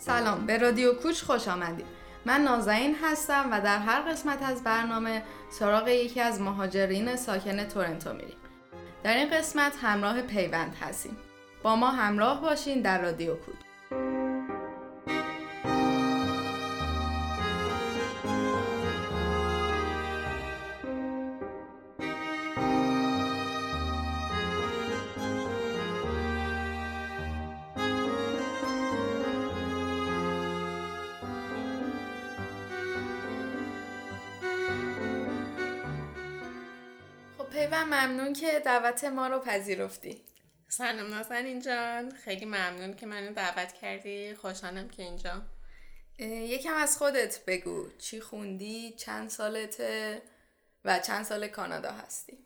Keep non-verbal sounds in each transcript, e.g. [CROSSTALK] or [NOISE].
سلام. به رادیو کوچ خوش آمدید. من نازنین هستم و در هر قسمت از برنامه سراغ یکی از مهاجرین ساکن تورنتو میریم. در این قسمت همراه پیوند هستیم. با ما همراه باشین در رادیو کوچ. ممنون که دعوت ما رو پذیرفتی. سلام نازنین جان. خیلی ممنون که منو دعوت کردی. خوشحالم که اینجا. یکم از خودت بگو. چی خوندی؟ چند سالته؟ و چند سال کانادا هستی؟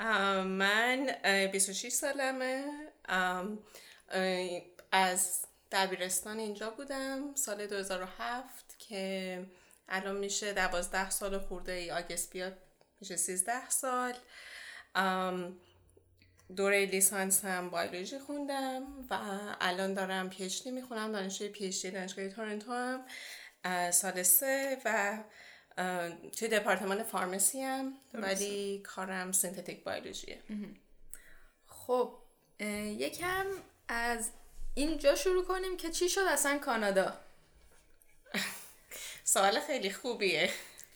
من اه، 26 سالمه. از دبیرستان اینجا بودم. سال 2007 که الان میشه دوازده سال خورده ای. آگست بیاد میشه 13 سال. دوره لیسانس هم بیولوژی خوندم و الان دارم پیشتی می‌خونم دانشجوی پیشتی دانشگاه تورنتو هم سال سه و توی دپارتمان فارمسی هم ولی کارم سینتتیک بیولوژیه خب یکم از اینجا شروع کنیم که چی شد اصلا کانادا؟ [LAUGHS] سوال خیلی خوبیه.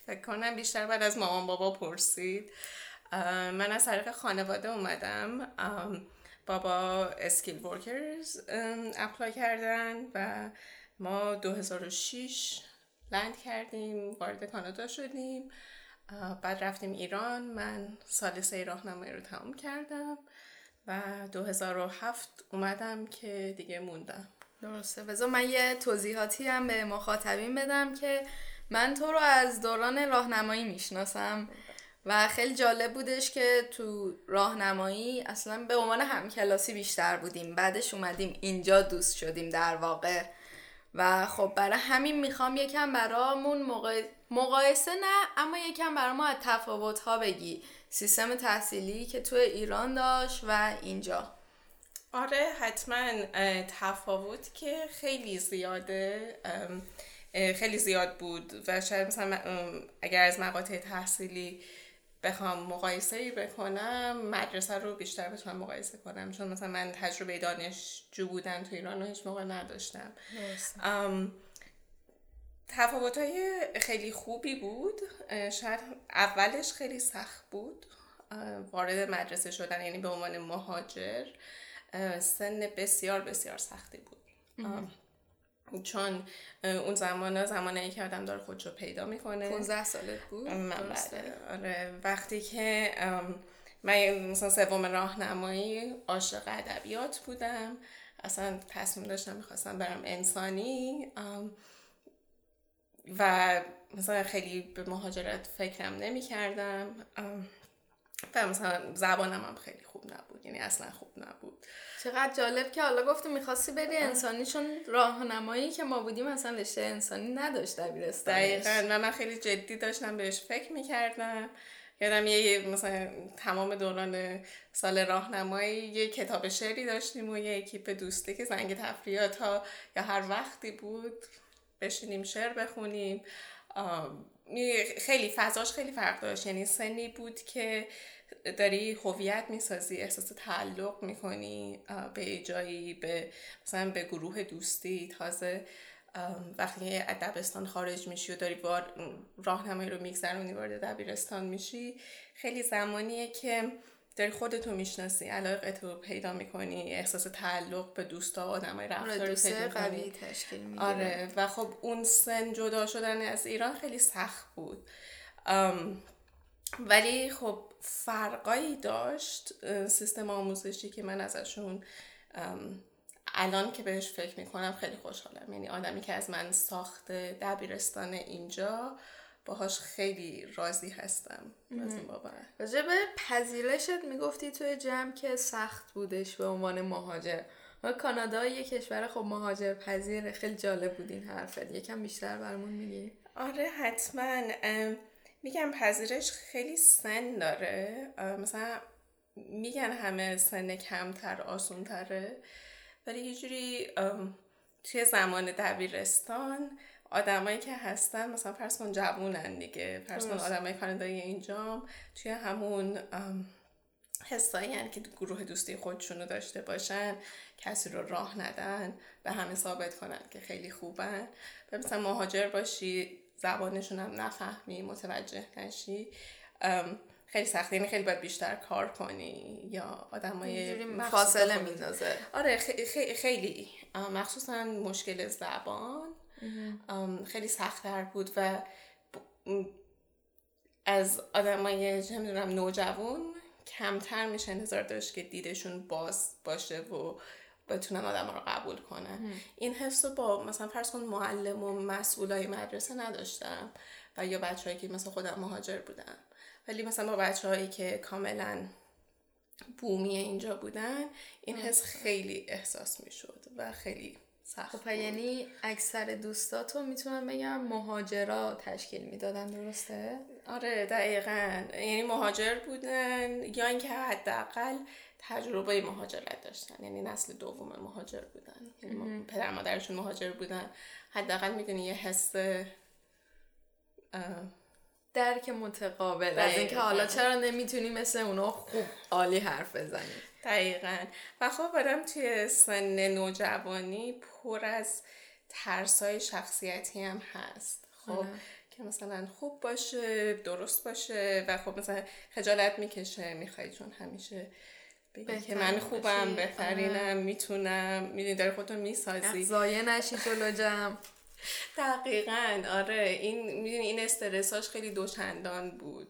فکر کنم بیشتر باید از مامان بابا پرسید. من از طریق خانواده اومدم. بابا skilled workers apply کردن و ما 2006 land کردیم وارد کانادا شدیم. بعد رفتیم ایران. من سال سه راهنمایی رو تموم کردم و 2007 اومدم که دیگه موندم. درسته. بذار من یه توضیحاتی هم به مخاطبین بدم که من تو رو از دوران راهنمایی می‌شناسم. و خیلی جالب بودش که تو راهنمایی اصلا به عنوان همکلاسی بیشتر بودیم. بعدش اومدیم اینجا دوست شدیم در واقع. و خب برای همین می‌خوام یکم برامون مقای- مقایسه نه اما یکم برای ما از تفاوت ها بگی. سیستم تحصیلی که تو ایران داشت و اینجا. آره حتما تفاوت که خیلی زیاده خیلی زیاد بود. و شاید مثلا اگر از مقاطع تحصیلی بخوام مقایسه ای بکنم مدرسه رو بیشتر بتونم مقایسه کنم. چون مثلا من تجربه دانشجو بودن تو ایران رو هیچ موقع نداشتم. ام، تفاوت‌های خیلی خوبی بود. شاید اولش خیلی سخت بود وارد مدرسه شدن یعنی به عنوان مهاجر سن بسیار بسیار سختی بود. چون اون زمان زمانی که آدم داره خودشو پیدا می‌کنه. 15 سالت بود؟ من؟ بله. آره. وقتی که من مثلا سوم راهنمایی عاشق ادبیات بودم. اصلا تصمیم داشتم می‌خواستم برم انسانی و مثلا خیلی به مهاجرت فکرم نمی کردم و مثلا زبانم هم خیلی خوب نبود. یعنی اصلا خوب نبود. چقدر جالب که حالا گفتی می‌خواستی بری انسانی چون راهنمایی که ما بودیم اصلا رشته انسانی نداشت دبیرستانش. دقیقا. و من خیلی جدی داشتم بهش فکر می‌کردم. یادم یه مثلا تمام دوران سال راهنمایی یه کتاب شعری داشتیم و یه اکیپ دوستی که زنگ تفریحات ها یا هر وقتی بود بشینیم شعر بخونیم. خیلی فضاش خیلی فرق داشت. یعنی سنی بود که داری هویت می‌سازی احساس تعلق می‌کنی به جایی به مثلا به گروه دوستی تازه وقتی از دبستان خارج میشی و داری وار- راهنمایی رو میگذرونی وارد دبیرستان میشی خیلی زمانیه که داری خودتو می‌شناسی علاقت رو پیدا می‌کنی احساس تعلق به دوستا و آدمای آره رفتار پیدا قوی تشکیل می‌گیره آره و خب اون سن جدا شدن از ایران خیلی سخت بود. ولی خب فرقایی داشت سیستم آموزشی که من ازشون الان که بهش فکر می‌کنم خیلی خوشحالم. یعنی آدمی که از من ساخته دبیرستان اینجا باهاش خیلی راضی هستم. از این به پذیرشت می‌گفتی توی جمع که سخت بودش به عنوان مهاجر. ما کانادا یه کشور خب مهاجر پذیره خیلی جالب بود این حرفت. یکم بیشتر برامون میگی. آره حتما. میگم پذیرش خیلی سن داره. مثلا میگن همه سن کمتر آسون تره ولی یه جوری توی زمان دبیرستان آدمایی که هستن مثلا فرض کن جوونن دیگه. فرض کن آدمای کانادایی اینجام توی همون حسایی یعنی که گروه دوستی خودشونو داشته باشن کسی رو راه ندن به همه ثابت کنن که خیلی خوبن. و مثلا مهاجر باشی زبانشون هم نفهمی متوجه نشی. خیلی سخته یعنی خیلی باید بیشتر کار کنی یا آدمای فاصله میندازه. آره خیلی, خیلی مخصوصا مشکل زبان. خیلی سختتر بود و از آدمای چه می‌دونم نوجوان کمتر میشه انتظار داشت که دیدشون باز باشه و بتونن آدم رو قبول کنن این حس رو با مثلا فرض کن معلم و مسئولای مدرسه نداشتم و یا بچههایی که مثلا خودم مهاجر بودم ولی مثلا با بچههایی که کاملا بومی اینجا بودن این حس خیلی احساس می‌شد و خیلی سخت خب یعنی اکثر دوستاتو می‌تونم بگم مهاجرا تشکیل می‌دادن درسته؟ آره دقیقا. یعنی مهاجر بودن یا اینکه حداقل تجربه مهاجرت داشتن. یعنی نسل دوم مهاجر بودن. یعنی پدر مادرشون مهاجر بودن. حداقل می‌دونی یه حس درک متقابل از اینکه حالا چرا نمی‌تونی مثل اونا خوب عالی حرف بزنی. دقیقا. و خب آدم توی سن نوجوانی پر از ترسای شخصیتی هم هست. خب آره. که مثلا خوب باشه درست باشه و خب مثلا خجالت می‌کشه می‌خوای چون همیشه بگی که من خوبم بهترینم آره. می‌تونم. می‌دونی داری خودتو می‌سازی. زایه نشی جلو جمع. دقیقا آره. این می‌دونی این استرساش خیلی دوچندان بود.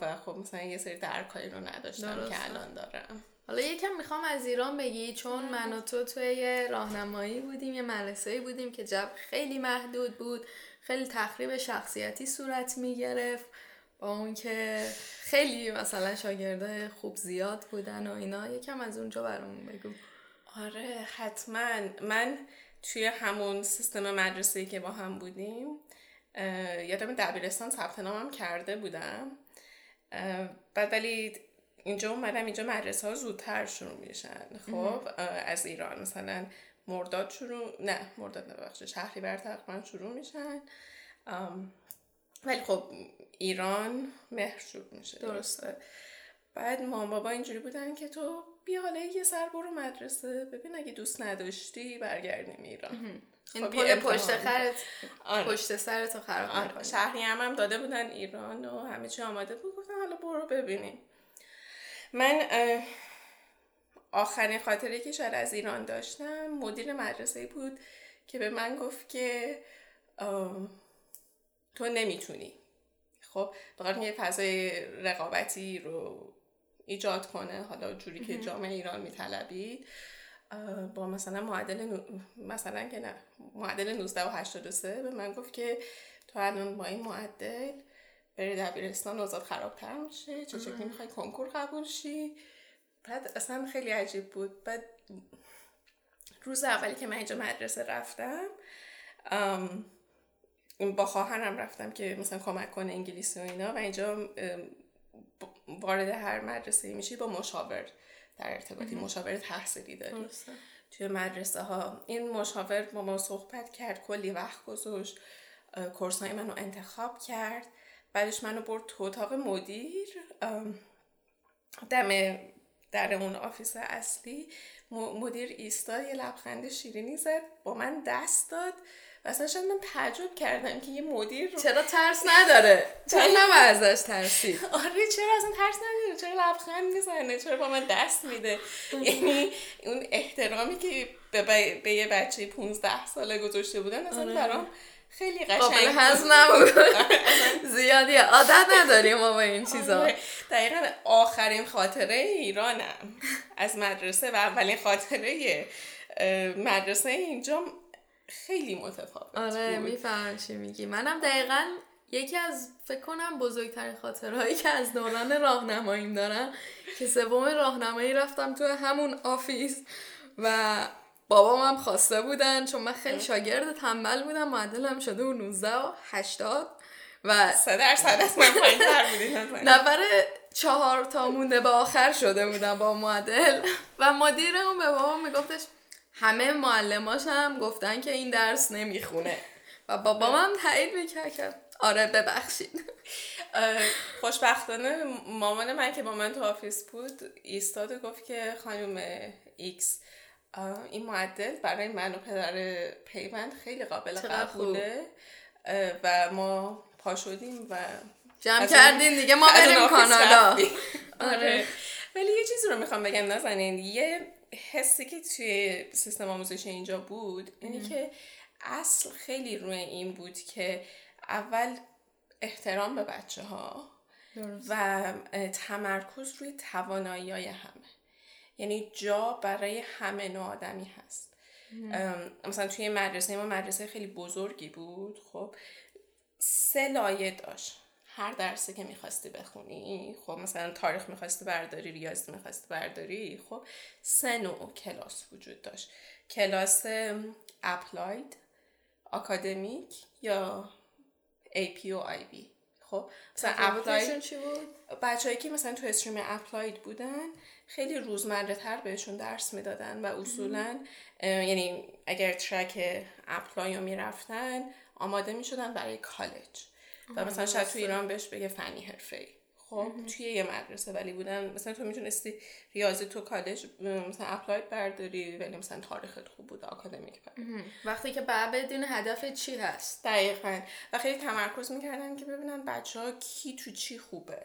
و خب مثلا یه سری درکایی رو نداشتم که الان دارم. حالا یکم می‌خوام از ایران بگی چون من و تو توی راهنمایی بودیم یه مدرسه بودیم که جب خیلی محدود بود. خیلی تخریب شخصیتی صورت می‌گرفت. با اون که خیلی مثلا شاگرده خوب زیاد بودن و اینا یکم از اونجا برامون بگو. آره حتما. من توی همون سیستم مدرسه که با هم بودیم یادم دبیرستان ثبت نامم کرده بودم. بعد ولی اینجا اومدم اینجا مدرسه ها زودتر شروع میشن. خب از ایران. مثلا مرداد شروع نه مرداد نبخشه شهری بر تقریبا شروع میشن. ولی خب ایران مهر شروع میشه. درسته. بعد مام بابا اینجوری بودن که تو بیا حالا یه سر برو مدرسه. ببین اگه دوست نداشتی برگردیم ایران. این خب پشت خرت آره. پشت سرتو خراب آره. شهری هم, هم داده بودن ایران و همه چی آماده بود. گفتن حالا برو ببینیم. من آخرین خاطره که شاید از ایران داشتم مدیر مدرسه بود که به من گفت که تو نمی‌تونی. خب بخاطر یه فضای رقابتی رو ایجاد کنه. حالا جوری که جامعه ایران میطلبید با مثلا معدل مثلا که نه معدل 19 و 83 به من گفت که تو الان با این معدل بری دبیرستان اوضاع خرابتر میشه. چه شکلی می‌خوای کنکور قبول شی. بعد اصلا خیلی عجیب بود. بعد روز اولی که من اینجا مدرسه رفتم با خواهرم رفتم که مثلا کمک کنه انگلیسی و اینا و اینجا وارد هر مدرسه میشی با مشاور در ارتباطی مشاور تحصیلی داری. توی مدرسه ها این مشاور با ما صحبت کرد کلی وقت گذاشت. course منو انتخاب کرد. بعدش منو برد تو اتاق مدیر. دم در اون office اصلی. مدیر ایستاد یه لبخند شیرینی زد با من دست داد. اصلا شاید من تعجب کردم که یه مدیر رو چرا ترس نداره؟ [LAUGHS] چرا نباید ازش ترسید؟ [LAUGHS] آره چرا اصلا ترس نداره؟ چرا لبخند می‌زنه؟ چرا با من دست میده؟ [LAUGHS] یعنی اون احترامی که به, یه بچه 15 ساله گذاشته بودن اصلا آره. برام خیلی قشنگ هز نبود. زیادی عادت نداریم ما با این چیزا. آره. دقیقا آخرین خاطره ایرانم. از مدرسه و اولین خاطره مدرسه اینجا خیلی متفاوت. آره می‌فهمم چی میگی. منم دقیقا یکی از فکر کنم بزرگترین خاطرهایی که از دوران راهنماییم دارم که سوم راهنمایی رفتم تو همون آفیس و بابام هم خواسته بودن چون من خیلی شاگرد تنبل بودم معدلم شده و 19 و 80 و سه درصد از من نفر چهار تا مونده به آخر شده بودم با معدل. و مدیرمون به بابام میگفتش همه معلماش هم گفتن که این درس نمی‌خونه. و بابام هم تایید می‌کرد که آره ببخشید. خوشبختانه مامان من که با من تو office بود ایستاد و گفت که خانم ایکس این معدل برای من و پدر پیوند خیلی قابل قبوله. و ما پا شدیم و جمع کردیم دیگه ما بریم کانادا. آره. ولی یه چیزی رو می‌خوام بگم نازنین یه حسی که توی سیستم آموزش اینجا بود اینی که اصل خیلی روی این بود که اول احترام به بچه ها و تمرکز روی توانایی های همه. یعنی جا برای همه نوع آدمی هست. مثلا توی مدرسه ما مدرسه خیلی بزرگی بود خب سه لایه داشت. هر درسی که می‌خواستی بخونی خب مثلا تاریخ می‌خواستی برداری ریاضی می‌خواستی برداری خب سه نوع کلاس وجود داشت. کلاس applied academic یا AP و IB خب مثلا applied چی بود؟ بچه‌ای که مثلا تو stream applied بودن خیلی روزمره تر بهشون درس می‌دادن و اصولا یعنی اگر track applied رو می‌رفتن آماده می‌شدن برای کالج. و مثلا شاید تو ایران بهش بگه فنی حرفه‌ای خب توی یه مدرسه ولی بودن مثلا تو می‌تونستی ریاضی تو کالج مثلا اپلاید برداری ولی مثلا تاریخت خوب بود آکادمیک برداری. وقتی که بعد بدون هدف چی هست؟ دقیقا. و خیلی تمرکز می‌کردن که ببینن بچه ها کی تو چی خوبه.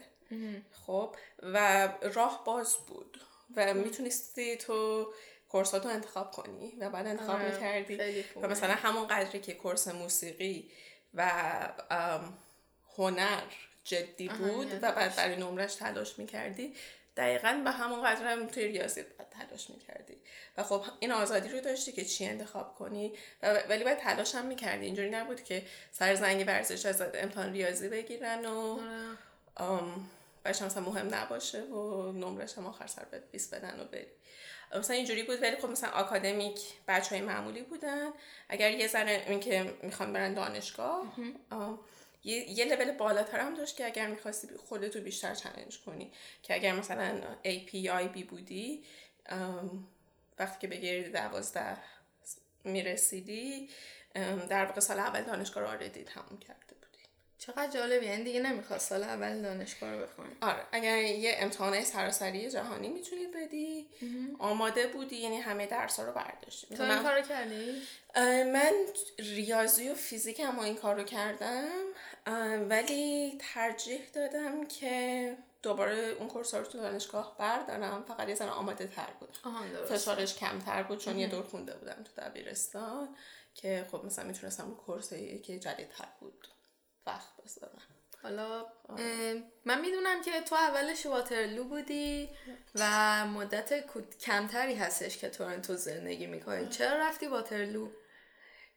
خب و راه باز بود. و می‌تونستی تو کورساتو انتخاب کنی و بعد انتخاب آره، می‌کردی. و مثلا همون قدری که کورس موسیقی و هنر جدی بود و بعد برای نمرش تلاش می‌کردی. دقیقا به همون قدر هم توی ریاضی باید تلاش می‌کردی. و خب این آزادی رو داشتی که چی انتخاب کنی ولی باید تلاش هم می‌کردی. اینجوری نبود که سر زنگ ورزش از امتحان ریاضی بگیرن و برش مثلا مهم نباشه و نمرش هم آخر سر بیس بدن و بری. مثلا اینجوری بود ولی خب مثلا آکادمیک بچه های معمولی بودن. اگر یه ذره این که می‌خوان برن دانشگاه یه, یه لول بالاتر هم داشت که اگر می‌خواستی خودتو بیشتر چلنج کنی. که اگر مثلا API بودی وقتی که به گرید دوازده می‌رسیدی در واقع سال اول دانشگاه رو آردی تموم کرده بودی. چقدر جالبی این دیگه نمی‌خواست سال اول دانشگاه رو بخونی. آره اگر یه امتحانه سراسری جهانی می‌تونی بدی. آماده بودی یعنی همه درس رو برداشتی. تو این کارو کردی؟ من ریاضی و فیزیک هم این کارو کردم. ولی ترجیح دادم که دوباره اون کورس رو تو دانشگاه بردارم. فقط یه زن آماده تر بود فشارش کمتر بود چون یه دور خونده بودم تو دبیرستان که خب مثلا می‌تونستم کورس که جدیدتر بود. وقت بذارم. حالا من می‌دونم که تو اولش واترلو بودی و مدت کمتری هستش که تورنتو زندگی می‌کنی. چرا رفتی واترلو؟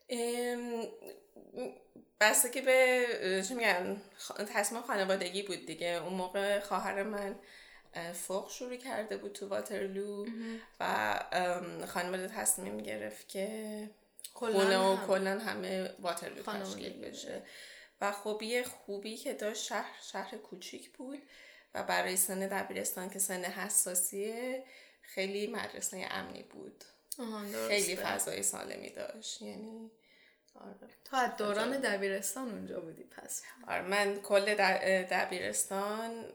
بسته که به چی میگن تصمیم خانوادگی بود دیگه. اون موقع خواهر من فوق شروع کرده بود تو واترلو و خانواده تصمیم گرفت که خونه و کلا همه واترلو تشکیل بشه. و خب یه خوبی که داشت شهر شهر کوچیک بود و برای سن دبیرستان که سن حساسیه خیلی مدرسه امنی بود. خیلی فضای سالمی داشت. یعنی آره. تو از دوران دبیرستان اونجا بودی پس آره من کل دبیرستان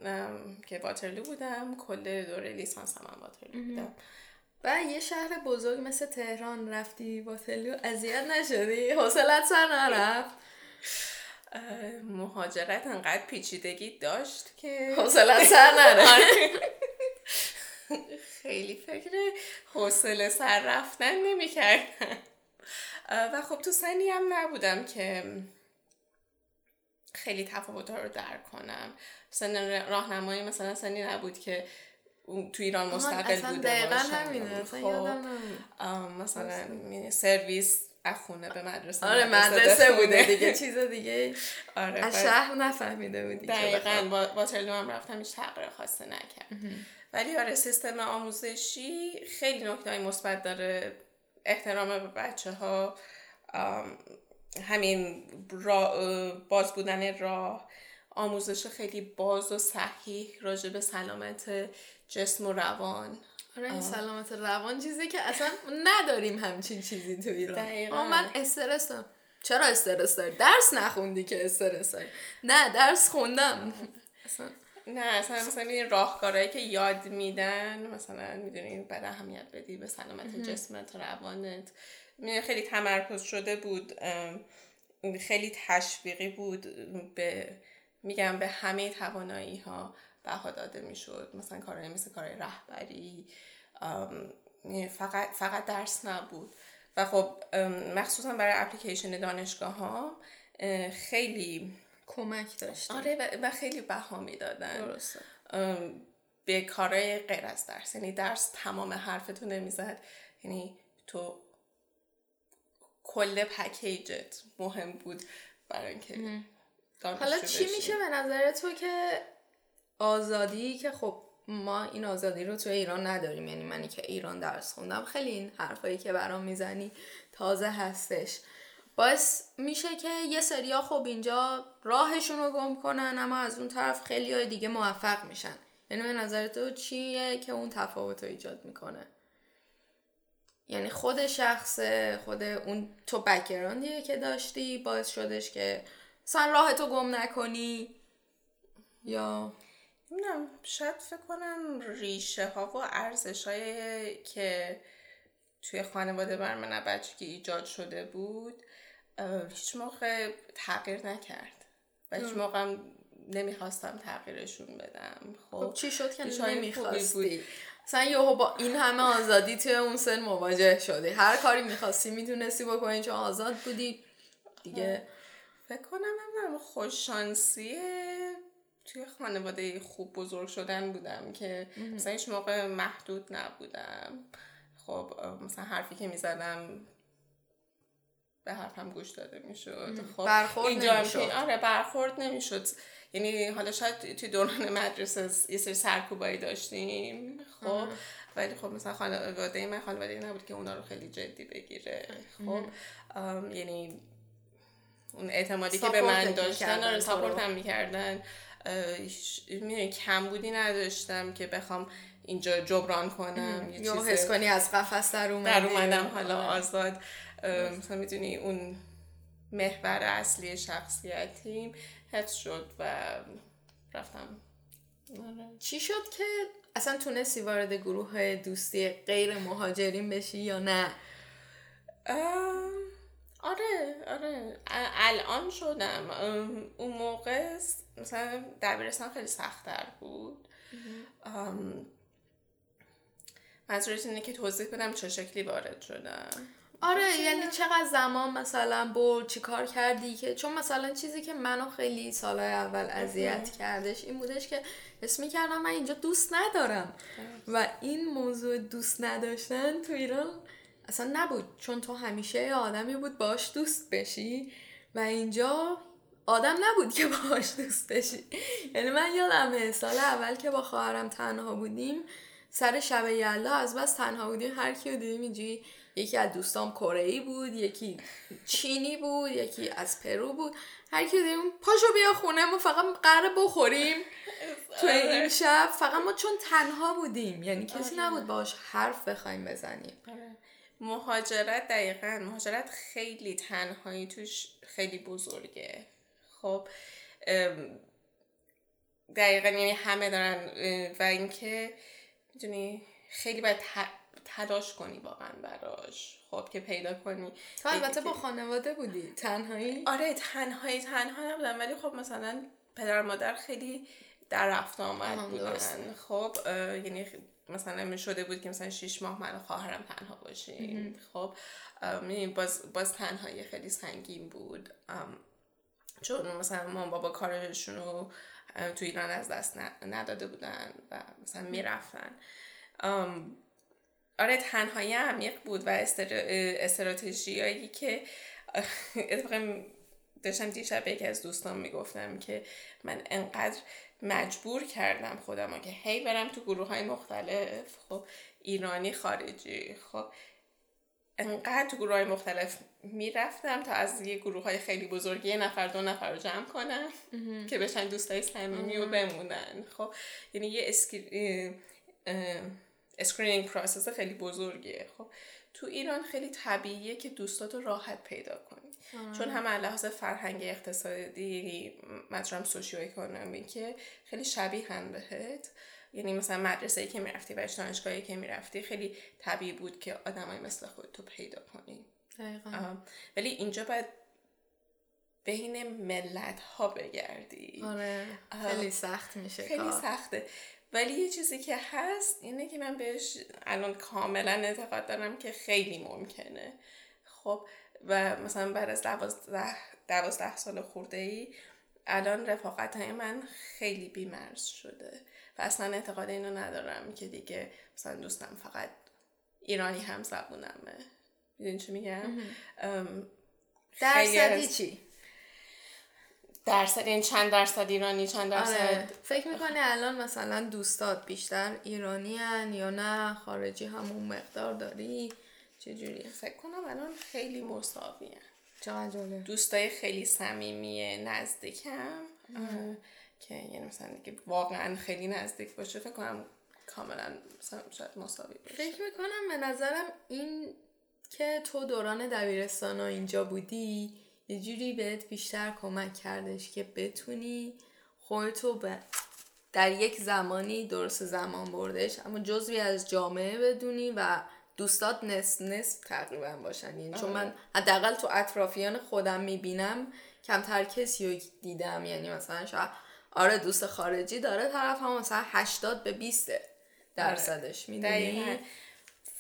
که واترلو بودم کل دوره لیسانس هم واترلو بودم و یه شهر بزرگ مثل تهران رفتی واترلو اذیت نشدی حوصلت سر نرفت مهاجرت انقدر پیچیدگی داشت که حوصلت [LAUGHS] سر نرفت. خیلی فکر حوصله سر رفتن نمی کردن. و خب تو سنی هم نبودم که خیلی تفاوت رو درک کنم. سن راهنمایی مثلا سنی نبود که تو ایران مستقل بوده باشم خب مثلا سرویس خونه به مدرسه آره مدرسه بوده دیگه چیز [LAUGHS] دیگه. آره از شهر نفهمیده بودی دقیقا با تلو هم رفتم هیچ تغییر خاصه نکرد. ولی آره سیستم آموزشی خیلی نکته مثبت داره. احترام به بچه ها همین باز بودن راه آموزش خیلی باز و صحیح راجع به سلامت جسم و روان. آره سلامت روان چیزی که اصلا نداریم همچین چیزی تو ایران. من استرس دارم. چرا استرس داری؟ درس نخوندی که استرس داری. نه درس خوندم. اصلا. نه اصلا مثلا این راهکارهایی که یاد میدن مثلا می‌دونی بعد اهمیت بدی به سلامت جسمت روانت. خیلی تمرکز شده بود خیلی تشویقی بود به میگم به همه توانایی ها بها داده می‌شد. مثلا کارهای مثل کارهای رهبری فقط فقط درس نبود. و خب مخصوصا برای اپلیکیشن دانشگاه ها خیلی کمک داشت آره و, خیلی بها می‌دادن. درسته. به کارهای غیر از درس. یعنی درس تمام حرفتو نمی‌زد. یعنی تو کل پکیجت مهم بود برای اینکه حالا چی میشه به نظر تو که آزادی که خب ما این آزادی رو تو ایران نداریم. یعنی منی که ایران درس خوندم خیلی این حرفایی که برام می‌زنی تازه هستش. باعث میشه که یه سریا خب اینجا راهشون رو گم کنن اما از اون طرف خیلی های دیگه موفق میشن. یعنی به نظر تو چیه که اون تفاوت رو ایجاد می‌کنه؟ یعنی خود شخص خود اون تو بکراندیه که داشتی باعث شدش که مثلا راه تو گم نکنی؟ یا؟ نمی‌دونم شاید فکر کنم ریشه ها و ارزش که توی خانواده بر من بچگی ایجاد شده بود هیچ موقع تغییر نکرد. و هیچ موقع نمی‌خواستم تغییرشون بدم. خب, خب چی شد که نمی‌خواستی؟ مثلا یهو با این همه آزادی توی اون سن مواجه شدی. هر کاری می‌خواستی می‌تونستی بکنی چون آزاد بودی. دیگه فکر کنم نمی‌دونم خوششانسی توی خانواده خوب بزرگ شدن بودم که مثلا هیچ موقع محدود نبودم. خب مثلا حرفی که می‌زدم به حرفم گوش داده می‌شد. خب برخورد نمی‌شد. آره برخورد نمی‌شد. یعنی حالا شاید توی دوران مدرسه یه سری سرکوبایی داشتیم خب. ولی خب مثلا خانواده من خانواده نبود که اونا رو خیلی جدی بگیره. خب یعنی اون اعتمادی که به من داشتن آره ساپورت هم می‌کردن. می‌دونی کم بودی نداشتم که بخوام اینجا جبران کنم یه یا حس کنی از قفس در اومدم حالا آره. آزاد. مثلا می‌دونی اون محور اصلی شخصیتیم حفظ شد و رفتم. آره. چی شد که اصلا تونستی وارد گروه های دوستی غیر مهاجرین بشی یا نه؟ آره آره. الان شدم. اون موقع مثلا دبیرستان خیلی سختتر بود. منظورت اینه که توضیح بدم چه شکلی وارد شدم؟ آره یعنی چقدر زمان مثلا برد چی کار کردی که؟ چون مثلا چیزی که منو خیلی سالهای اول اذیت کردش این بودش که اسمی کردم من اینجا دوست ندارم. و این موضوع دوست نداشتن تو ایران اصلا نبود. چون تو همیشه آدمی بود باش دوست بشی و اینجا آدم نبود که [LAUGHS] باش دوست بشی. یعنی من یادم سال اول که با خواهرم تنها بودیم سر شب یلدا از بس تنها بودیم هر کیو دیدیم اینجوری یکی از دوستام کره بود یکی چینی بود یکی از پرو بود هر کی دیدیم پاشو بیا خونه ما فقط قراره بخوریم [LAUGHS] تو این آره. شب فقط ما چون تنها بودیم یعنی کسی آره. نبود باش حرف بخوایم بزنیم آره. مهاجرت دقیقا مهاجرت خیلی تنهایی توش خیلی بزرگه خب دقیقا یعنی همه دارن و اینکه می‌دونی خیلی باید تلاش کنی واقعا براش. خب که پیدا کنی. تو البته با خانواده بودی. تنهایی؟ آره تنهایی تنها نبودم. ولی خب مثلا پدر مادر خیلی در رفت آمد بودن. خب یعنی مثلا می شده بود که مثلا شیش ماه من خواهرم تنها باشیم. خب باز, باز تنهایی خیلی سنگین بود. چون مثلا مام بابا کارشون رو تو ایران از دست نداده بودن و مثلا می‌رفتن. آره تنهایی عمیق بود و استراتژیایی که [LAUGHS] اتفاقا داشتم دیشب یکی از دوستان می‌گفتم که من انقدر مجبور کردم خودم که هی برم تو گروه های مختلف خب ایرانی خارجی خب انقدر تو گروه های مختلف می‌رفتم تا از یه گروه های خیلی بزرگی یه نفر دو نفر رو جمع کنم که بشن دوستای صمیمی و بمونن. خب یعنی یه screening process خیلی بزرگیه. خب تو ایران خیلی طبیعیه که دوستاتو راحت پیدا کنی. چون هم لحاظ فرهنگ اقتصادی مطرم socio economy که خیلی شبیه هم بهت. یعنی مثلا مدرسه ای که می‌رفتی و دانشگاهی که می‌رفتی خیلی طبیعی بود که آدمای مثل خودتو پیدا کنی. ولی اینجا باید بین ملت ها بگردی. آره. خیلی سخت میشه خیلی سخته. ولی یه چیزی که هست اینه که من بهش الان کاملا اعتقاد دارم که خیلی ممکنه. خب و مثلا بعد از دوازده, دوازده سال خورده ای الان رفاقت های من خیلی بیمرز شده. و اصلا اعتقاد اینو ندارم که دیگه مثلا دوستم فقط ایرانی هم زبونمه می‌دونی چی میگم؟ درصدی چی؟ درصد این چند درصد ایرانی چند درصد؟ آره. فکر می‌کنی الان مثلا دوستات بیشتر ایرانی هن یا نه؟ خارجی همون مقدار داری؟ چجوری؟ فکر کنم الان خیلی مساوی چقدر دوستای خیلی صمیمی نزدیکم. که یعنی مثلا که واقعا خیلی نزدیک باشه فکر کنم کاملا مثلا شاید مساوی باشه. فکر می‌کنم به نظرم این که تو دوران دبیرستان اینجا بودی یه جوری بهت بیشتر کمک کردش که بتونی خودتو به در یک زمانی درست زمان بردش اما جزوی از جامعه بدونی و دوستات نصف نصف تقریبا باشن. یعنی چون من حداقل تو اطرافیان خودم می‌بینم کمتر کسی رو دیدم. یعنی مثلا شاید آره دوست خارجی داره طرف هم مثلا 80 به 20 درصدش می‌دونی؟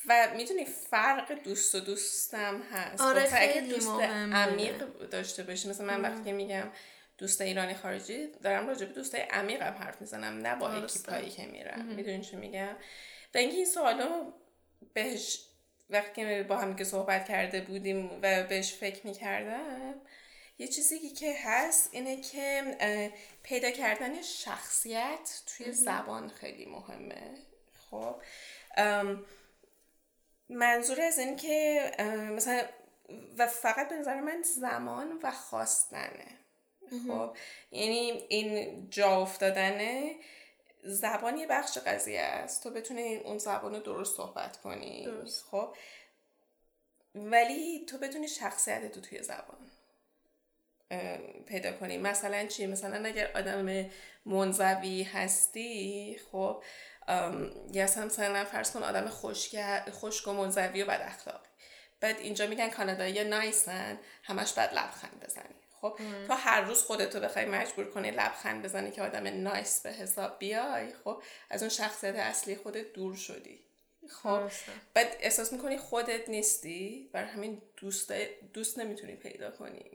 و می‌دونی فرق دوست و دوستم هست. آره خب، خیلی دوست عمیق داشته باشی مثلا من وقتی میگم دوست ایرانی خارجی دارم راجع به دوستای عمیقم حرف می‌زنم نه با اکیپایی که میرم. می‌دونی چی میگم؟ و اینکه این سوالو بهش وقتی با هم که صحبت کرده بودیم و بهش فکر می‌کردم یه چیزی که هست اینه که پیدا کردن شخصیت توی زبان خیلی مهمه. خب منظور از این که مثلا و فقط به نظر من زمان و خواستنه. خب یعنی این جا افتادنه زبان یه بخش قضیه است. تو بتونی اون زبان رو درست صحبت کنی. درست. خب ولی تو بدونی شخصیت تو توی زبان. پیدا کنی مثلا چی؟ مثلا اگر آدم منزوی هستی خب یا مثلا فرض کن آدم خشک و منزوی و بد اخلاق بعد اینجا میگن کانادایی نایسن همش بعد لبخند بزنی. خب تو هر روز خودتو بخوای مجبور کنی لبخند بزنی که آدم نایس به حساب بیای خب از اون شخصیت اصلی خودت دور شدی. خب بعد احساس می‌کنی خودت نیستی بر همین دوست دوست نمی‌تونی پیدا کنی.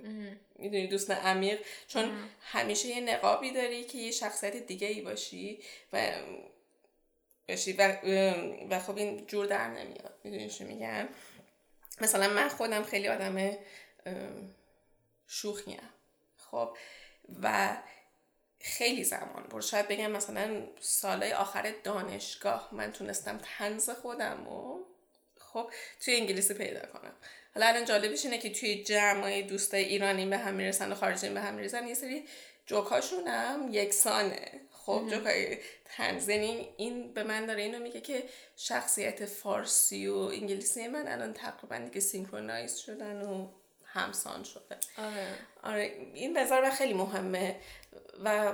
می‌دونی دوست عمیق. چون همیشه یه نقابی داری که یه شخصیت دیگه ای باشی و باشی و, و خب این جور در نمیاد. می‌دونی چی میگم؟ مثلا من خودم خیلی آدم شوخیم. خب و خیلی زمان برد. شاید بگم مثلا سالهای آخر دانشگاه من تونستم تنز خودم و خب توی انگلیسی پیدا کنم. حالا الان جالبش اینه که توی جمعای دوستای ایرانی به هم می‌رسن و خارجی به هم می‌رسن یه سری جوکاشون هم یکسانه. خب جوکای تنزنی این به من داره اینو میگه که شخصیت فارسی و انگلیسی من الان تقریبا دیگه سینکرونایز شدن و همسان شده. آره. آره این نظر خیلی مهمه. و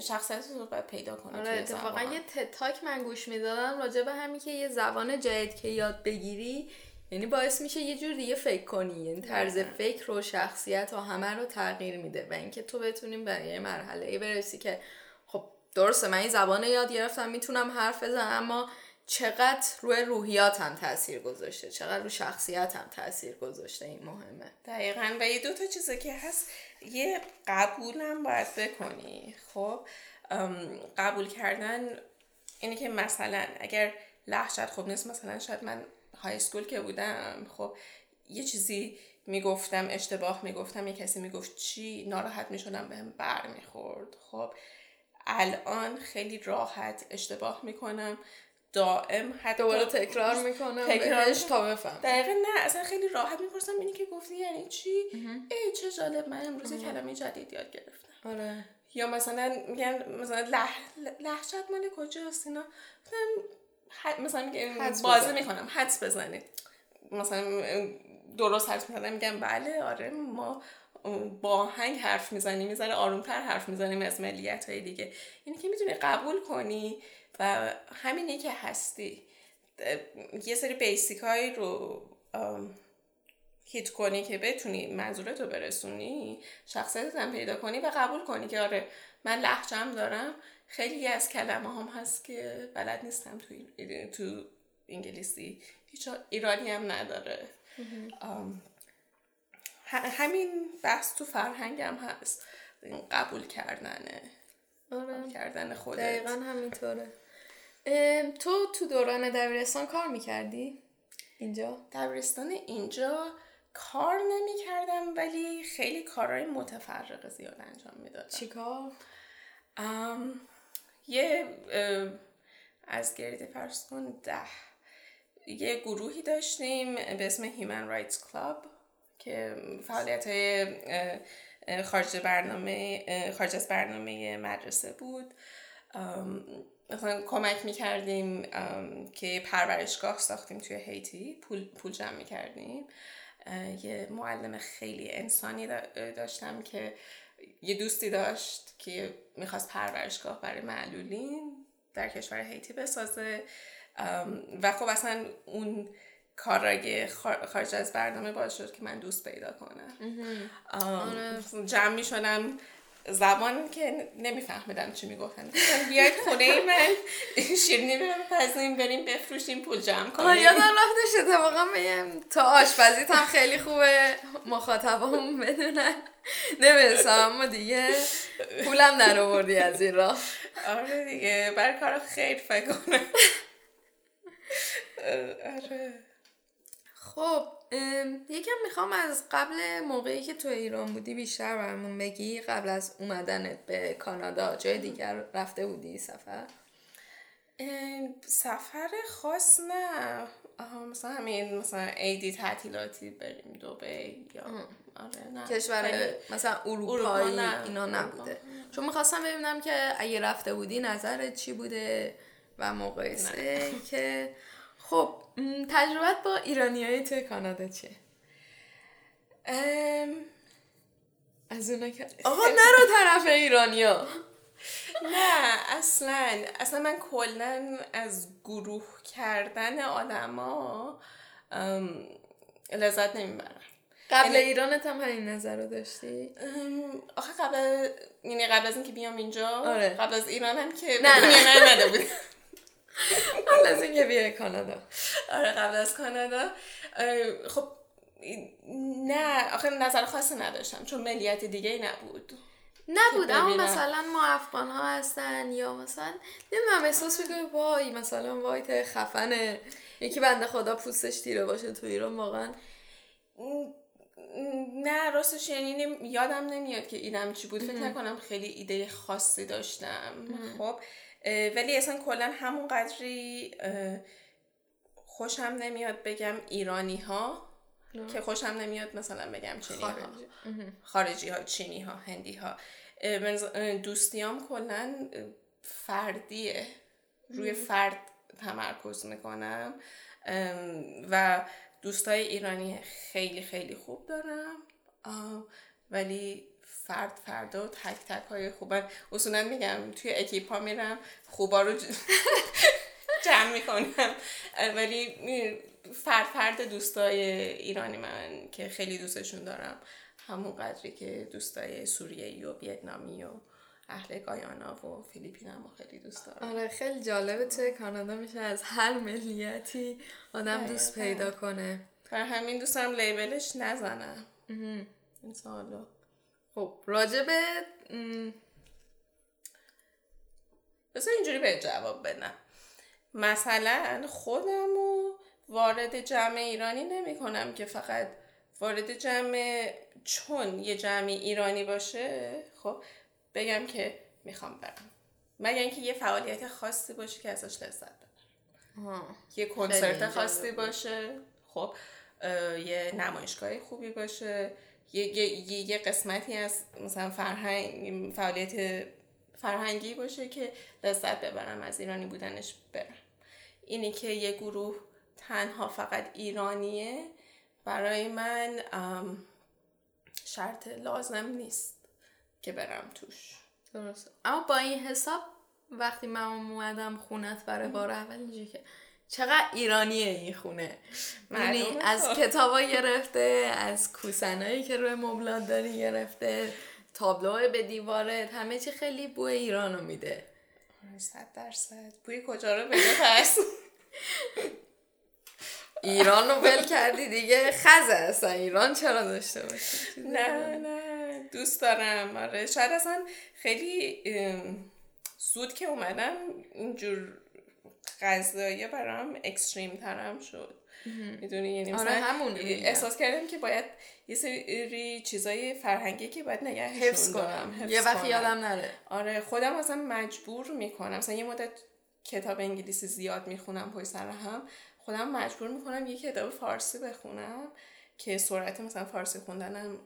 شخصیت رو باید پیدا کنه آره اتفاقا یه تتاک من گوش می‌دادم راجع به همین که یه زبان جدید که یاد بگیری یعنی باعث میشه یه جور دیگه فکر کنی یعنی طرز فکر و شخصیت و همه رو تغییر میده و اینکه تو بتونیم به یه مرحله ای برسی که خب درسته من این زبان یاد گرفتم می‌تونم حرف بزنم اما چقدر روی روحیاتم تاثیر گذاشته چقدر روی شخصیتم تاثیر گذاشته این مهمه. دقیقا. و یه دو تا چیزی که هست یه قبولم باید بکنی. خب قبول کردن اینه که مثلا اگر لحشت خوب نیست مثلا شاید من های اسکول که بودم خب یه چیزی می‌گفتم اشتباه می‌گفتم یه کسی می‌گفت چی ناراحت می‌شدم بهم بر می‌خورد خب الان خیلی راحت اشتباه می‌کنم. دائم حتی دوباره تکرار می‌کنم تکرارش تا بفهم دقیقا نه اصلا خیلی راحت می‌پرسم اینی که گفتی یعنی چی؟ ای چه جالب من امروز کلمه جدید یاد گرفتم. آره. یا مثلا میگن مثلا لح... لحشت مال کجاست اینا؟ مثلا بازی بزن. می‌کنم حدس بزنید. مثلا درست حرف می‌زنم میگم بله آره ما با آهنگ حرف می‌زنیم می‌زنه آرومتر حرف می‌زنیم از ملیت های دیگه. اینی که می‌تونی قبول کنی و همینی که هستی. یه سری بیسیک هایی رو هیت کنی که بتونی منظورت رو برسونی شخصیتت هم پیدا کنی و قبول کنی که آره من لحجم دارم. خیلی از کلمه هم هست که بلد نیستم تو, تو انگلیسی. هیچ ایرانی هم نداره. همین بحث تو فرهنگم هست. قبول کردنه. آره. قبول کردن خودت. دقیقا همینطوره. تو تو دوران دبیرستان کار می‌کردی؟ اینجا؟ دبیرستان اینجا کار نمی کردم ولی خیلی کارهای متفرق زیاد انجام می‌دادم چی کار؟ ام، یه از grade فرض کن ده یه گروهی داشتیم به اسم Human Rights Club که فعالیت های خارج برنامه خارج از برنامه مدرسه بود مثلا کمک می‌کردیم که پرورشگاه ساختیم توی هیتی پول, پول جمع می‌کردیم. یه معلم خیلی انسانی دا- داشتم که یه دوستی داشت که می‌خواست پرورشگاه برای معلولین در کشور هیتی بسازه. و خب اصلا اون کارای خار- خارج از برنامه باعث شد که من دوست پیدا کنم. ام، جمع می شدم زبان که نمیفهمیدم چی می‌گفتن. گفتن بیاید خونه من. شیرینی بپزیم بریم بفروشیم پول جمع کنیم. یادم رفتش اتفاقا بگم تا آشپزیت هم خیلی خوبه. مخاطبامون بدونن نمی‌رسم اما دیگه پولم در آوردی از این راه. آره دیگه بر کار خیر فکر کنم. آره. خب یکم می‌خوام از قبل موقعی که تو ایران بودی بیشتر برمون بگی قبل از اومدنت به کانادا جای دیگر رفته بودی سفر؟ سفر خاص نه. آها مثلا همین مثلا عیدی تعطیلاتی بریم دبی یا آره نه. کشور مثلا اروپا اروپایی نه. اینا اروپا. نبوده. چون می‌خواستم ببینم که اگه رفته بودی نظرت چی بوده و مقایسه که خب تجربت با ایرانی های توی کانادا چیه؟ ام، از اونا که آقا نرو طرف ایرانیا نه اصلا اصلا من کلا از گروه کردن آدما لذت نمی‌برم قبل یعنی- ایرانت هم همین نظر رو داشتی؟ آخه قبل یعنی قبل از اینکه بیام اینجا آره. قبل از ایران هم که نه، نه. دنیا نیومده بود قبل از اینکه بیای کانادا. آره قبل از کانادا. خب نه آخه نظر خاصی نداشتم چون ملیت دیگه ای نبود نبود اما. مثلا ما افغان ها هستن یا مثلا نمی‌دونم احساس می‌کنی وای مثلا وای ته خفنه. یکی بنده خدا پوستش تیره باشه تو ایران واقعا. نه راستش یعنی نم- یادم نمیاد که ایدم چی بود. فکر نکنم خیلی ایده خاصی داشتم. خب ولی اصلا کلا همون قدری خوشم نمیاد بگم ایرانی ها که خوشم نمیاد مثلا بگم چینی ها خارجی. خارجی ها چینی ها هندی ها دوستیام کلا فردیه. روی فرد تمرکز می‌کنم. و دوستای ایرانی خیلی خیلی خوب دارم. ولی فرد فردا و تک تک های خوبن اصولا میگم توی اکیپ ها میرم خوبا رو [LAUGHS] جمع می‌کنم. ولی فرد فرد دوستای ایرانی من که خیلی دوستشون دارم همون قدری که دوستای سوریه‌ای و ویتنامی و اهل گایانا و فیلیپین هم خیلی دوست دارم. آره خیلی جالبه توی کانادا میشه از هر ملیتی آدم دوست. پیدا کنه. بر همین دوست دارم لیبلش نزنم. این سوالو خب راجبه بذار اینجوری به جواب بدم مثلا خودم رو وارد جمع ایرانی نمی کنم که فقط وارد جمع چون یه جمع ایرانی باشه خب بگم که می‌خوام برم مگر اینکه یه فعالیت خاصی باشه که ازش لذت ببرم. یه کنسرت خاصی. باشه خب یه نمایشگاه خوبی باشه یه, یه, یه, قسمتی از مثلا فرهنگ فعالیت فرهنگی باشه که لذت ببرم از ایرانی بودنش برم. اینی که یه گروه تنها فقط ایرانیه برای من شرط لازم نیست که برم توش. درست اما با این حساب وقتی من اومدم خونت برای بار اول اینجوری که چقدر ایرانیه این خونه. یعنی از کتابا گرفته از کوسنایی که روی مبلات داری گرفته تابلوه به دیوارت همه چی خیلی بوی ایرانو میده. صد درصد. بوی کجا رو بده پس. ایران رو ول کردی دیگه. خزه اصلا. ایران چرا داشته باشی؟ نه نه. دوست دارم. آره. شاید اصلا خیلی زود که اومدم اینجور غذایی برام اکستریم ترم شد. می‌دونی؟ یعنی آره همون احساس کردم که باید یه سری چیزای فرهنگی که باید نگه حفظ کنم. یه وقت یادم نره. آره خودم اصلا مجبور می‌کنم. مثلا یه مدت کتاب انگلیسی زیاد می‌خونم پای سر هم خودم مجبور می‌کنم یه کتاب فارسی بخونم که سرعت مثلا فارسی خوندنم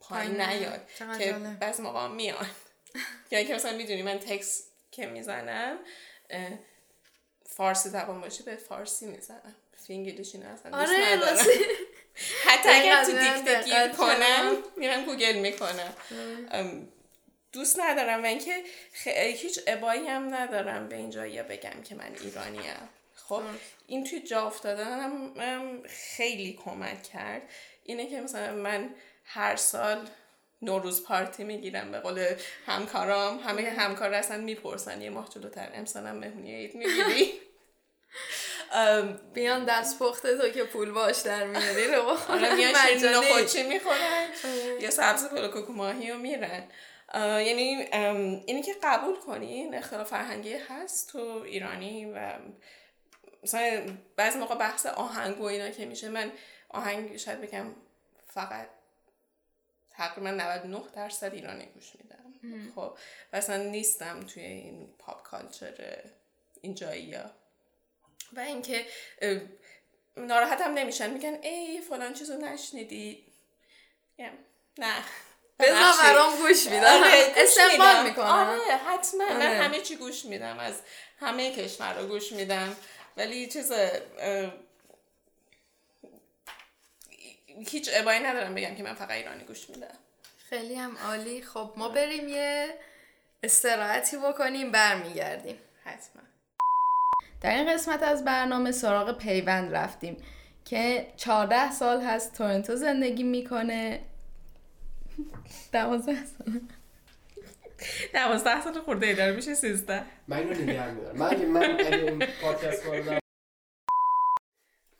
پایین نیاد که بعضی موقع میان [LAUGHS] یعنی که مثلا می‌دونی من تکس که می‌زنم فارسی زبان باشه به فارسی می‌زنم. فینگلیشی نه اصلا آره [LAUGHS] حتی اگر تو دیکته گیر کنم میرم گوگل می‌کنم. دوست ندارم و اینکه هیچ ابایی هم ندارم به اینجا یا بگم که من ایرانیم. خب این توی جا افتادنم خیلی کمک کرد. اینه که مثلا من هر سال نوروز پارتی می‌گیرم به قول همکارام. همه همکار اصلا می‌پرسن یه ماه جلوتر. امسالم مهمونی عید می‌گیری؟ [LAUGHS] بیان دست پخته تو که پول باش در میاری رو. آره میان خودچی می‌خورن؟ یا سبز پلوکوکو ماهی رو میرن. یعنی اینی که قبول کنین اختلاف فرهنگی هست تو ایرانی و مثلا بعضی موقع بحث آهنگ و اینا که میشه من آهنگ شاید بگم فقط تقریبا 99 درصد ایرانی گوش میدم. خب و اصلا نیستم توی این پاپ کالچر اینجایی ها و اینکه ناراحت هم نمیشن. میگن ای فلان چیزو نشنیدی. نه. بذار برام گوش میدم. آره استقبال می‌کنم. آره حتما. من آره. همه چی گوش میدم. از همه کشور رو گوش میدم. ولی چیز هیچ ابایی ندارم بگم که من فقط ایرانی گوش میدم. خیلی هم عالی. خب ما بریم یه استراحتی بکنیم برمیگردیم. حتما. در این قسمت از برنامه سراغ پیوند رفتیم که 14 سال هست تورنتو زندگی می‌کنه. 12 سال. دوازده سال خورده ای داره میشه سیزده. من اینو نگه میدارم. من من این پادکست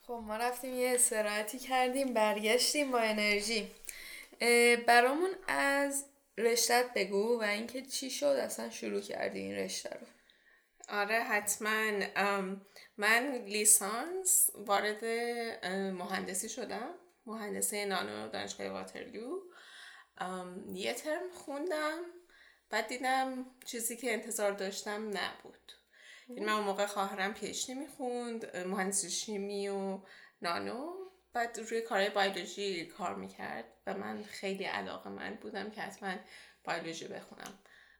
خب ما رفتیم یه استراحتی کردیم برگشتیم با انرژی. برامون از رشتت بگو و اینکه چی شد اصلا شروع کردی این رشته رو. آره حتما. من لیسانس وارد مهندسی شدم. مهندسی نانو دانشگاه واترلو یه ترم خوندم. بعد دیدم چیزی که انتظار داشتم نبود. این من اون موقع خواهرم پیشنی می‌خوند مهندسی شیمی و نانو. بعد روی کارهای بیولوژی کار می‌کرد و من خیلی علاقه من بودم که حتما بیولوژی بخونم.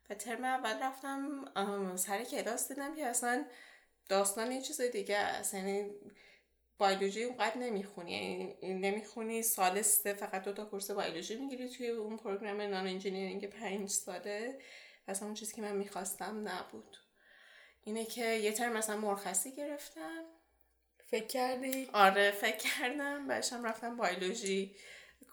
و ترم اول رفتم سر کلاس دیدم که اصلا داستان یه چیز دیگه است. یعنی بیولوژی اونقدر نمی‌خونی. یعنی نمی‌خونی سال سه فقط دو تا course بیولوژی می‌گیری توی اون پروگرام non engineering پنج ساله. اصلا اون چیزی که من می‌خواستم نبود. اینه که یه ترم مثلا مرخصی گرفتم. فکر کردی؟ آره فکر کردم. باشم رفتم بیولوژی.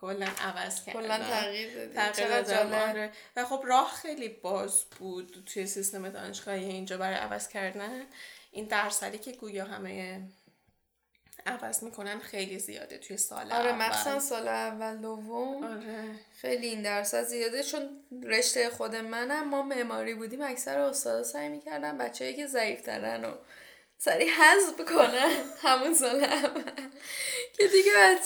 کلا عوض کردم. کلا تغییر دادی آره. و خب راه خیلی باز بود توی سیستم دانشگاهی اینجا برای عوض کردن. این درصدی که گویا همه عوض می‌کنن خیلی زیاده توی سال آره مخصوصا سال اول دوم. آره. خیلی این درصد زیاده. چون رشته خود منم ما معماری بودیم اکثر استادا سعی می‌کردن بچه‌ای که ضعیفترن و سریع حذف کنن همون سال که دیگه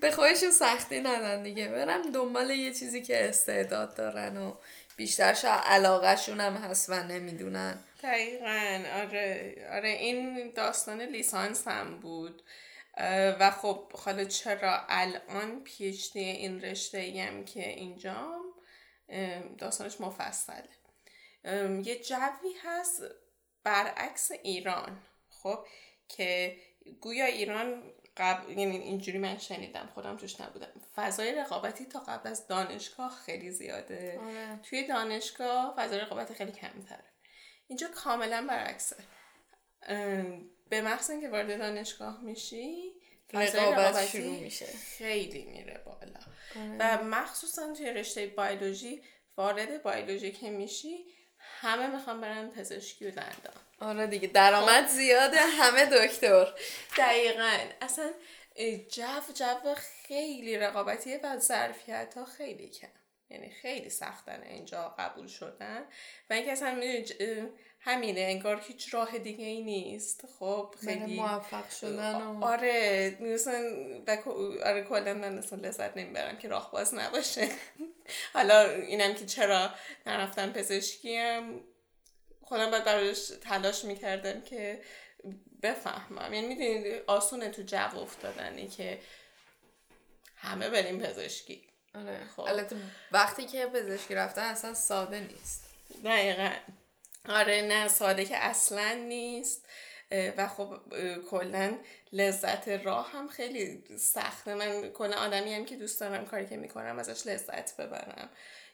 به خودشون سختی ندن دیگه. برم دنبال یه چیزی که استعداد دارن و بیشتر شاید علاقهشون هم هست و نمی‌دونن. دقیقا. آره. آره این داستان لیسانس هم بود. و خب حالا چرا الان پیشتی این رشته هم که اینجا داستانش مفصله. یه جوی هست برعکس ایران. خب که گویا ایران قبل یعنی اینجوری من شنیدم خودم توش نبودم. فضای رقابتی تا قبل از دانشگاه خیلی زیاده. آره. توی دانشگاه فضای رقابتی خیلی کمتره. اینجا کاملا برعکسه. به محض اینکه وارد دانشگاه میشی رقابت شروع میشه. خیلی میره بالا. و مخصوصا توی رشته بیولوژی وارد بیولوژی که میشی همه می‌خوان برن پزشکی و دندان. آره دیگه درآمد زیاده همه دکتر. دقیقا. اصلا جو جو خیلی رقابتیه و ظرفیت ها خیلی کم. یعنی خیلی سختن اینجا قبول شدن. و اینکه اصلا می‌دونی همینه انگار هیچ راه دیگه ای نیست. خب خیلی موفق شدن و آره مثلا و آره کلا من اصلا لذت نمی‌برم که راه باز نباشه. [LAUGHS] حالا اینم که چرا نرفتم پزشکیم. خودم باید براش تلاش می‌کردم که بفهمم. یعنی می‌دونید آسونه تو جو افتادنی که همه بریم پزشکی. آره خب. البته وقتی که پزشکی رفتن اصلا ساده نیست. دقیقا. آره نه ساده که اصلا نیست. و خب کلا لذت راه هم خیلی سخته من کلا آدمی هم که دوست دارم کاری که می‌کنم ازش لذت ببرم.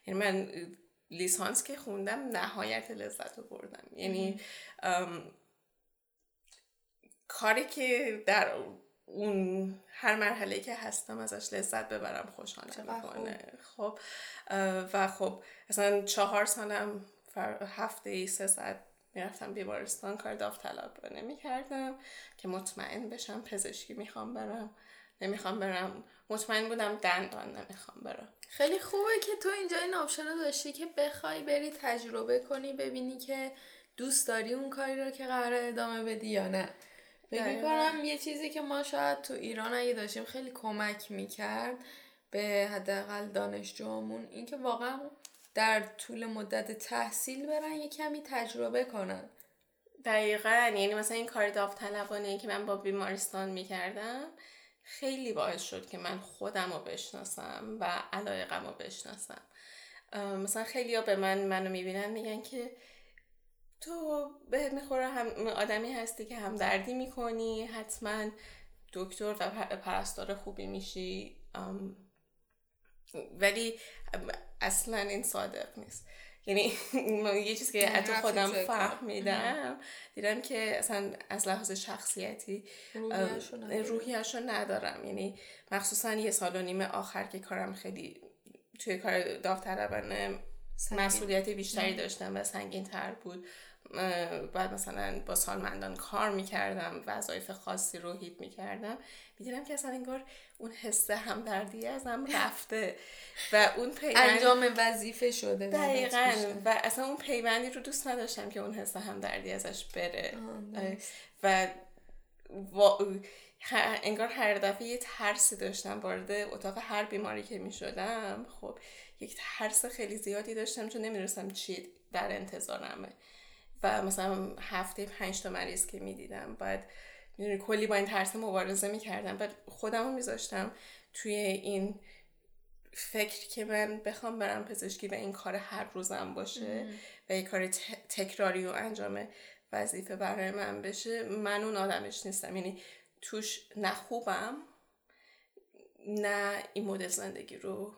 یعنی من لیسانس که خوندم نهایت لذت رو بردم. یعنی کاری که در اون هر مرحله که هستم ازش لذت ببرم خوشحالم چقدر می‌کنه. خب و خب اصلا چهار سالم فر... هفته ای سه ساعت می‌رفتم بیمارستان کار داوطلبانه می‌کردم که مطمئن بشم پزشکی می‌خوام برم. نمی‌خوام برم. مطمئن بودم دندان نمی‌خوام برم. خیلی خوبه که تو اینجا این option رو داشتی که بخوای بری تجربه کنی ببینی که دوست داری اون کاری رو که قراره ادامه بدی یا نه. فکر. می‌کنم یه چیزی که ما شاید تو ایران اگه داشتیم خیلی کمک می‌کرد به حداقل دانشجوامون اینکه واقعا در طول مدت تحصیل برن یه کمی تجربه کنن. دقیقا. یعنی مثلا این کار داوطلبانه که من با بیمارستان می‌کردم خیلی باعث شد که من خودم رو بشناسم و علایقم رو بشناسم. مثلا خیلی ها به من منو می‌بینن میگن که تو بهت می‌خوره هم آدمی هستی که هم دردی می‌کنی حتما دکتر و پر- پرستار خوبی میشی. ولی اصلا این صادق نیست. یعنی [LAUGHS] یه چیزی که حتی خودم. فهمیدم دیدم که اصلا از لحاظ شخصیتی روحیه‌شو نداری. روحیش رو ندارم یعنی مخصوصا یه سال و نیم آخر که کارم خیلی توی کار داوطلبانه. مسئولیت بیشتری داشتم و سنگین تر بود بعد مثلا با سالمندان کار می‌کردم وظایف خاصی رو هیت می‌کردم می‌دیدم که اصلا انگار اون حس همدردی ازم رفته و اون پیوند انجام وظیفه شده دقیقا. و اصلا اون پیوندی رو دوست نداشتم که اون حس همدردی ازش بره. و وا- ه- انگار هر دفعه یه ترسی داشتم وارد اتاق هر بیماری که می شدم خب یک ترس خیلی زیادی داشتم چون نمی‌دونستم چی در انتظارمه. و مثلا هفته پنج تا مریض که می‌دیدم. بعد می‌دونی کلی با این ترس مبارزه می‌کردم. بعد خودم رو میذاشتم توی این فکر که من بخوام برم پزشکی و این کار هر روزم باشه و یه کار تکراری و انجام وظیفه برای من بشه من اون آدمش نیستم. یعنی توش نه خوبم نه این مدل زندگی رو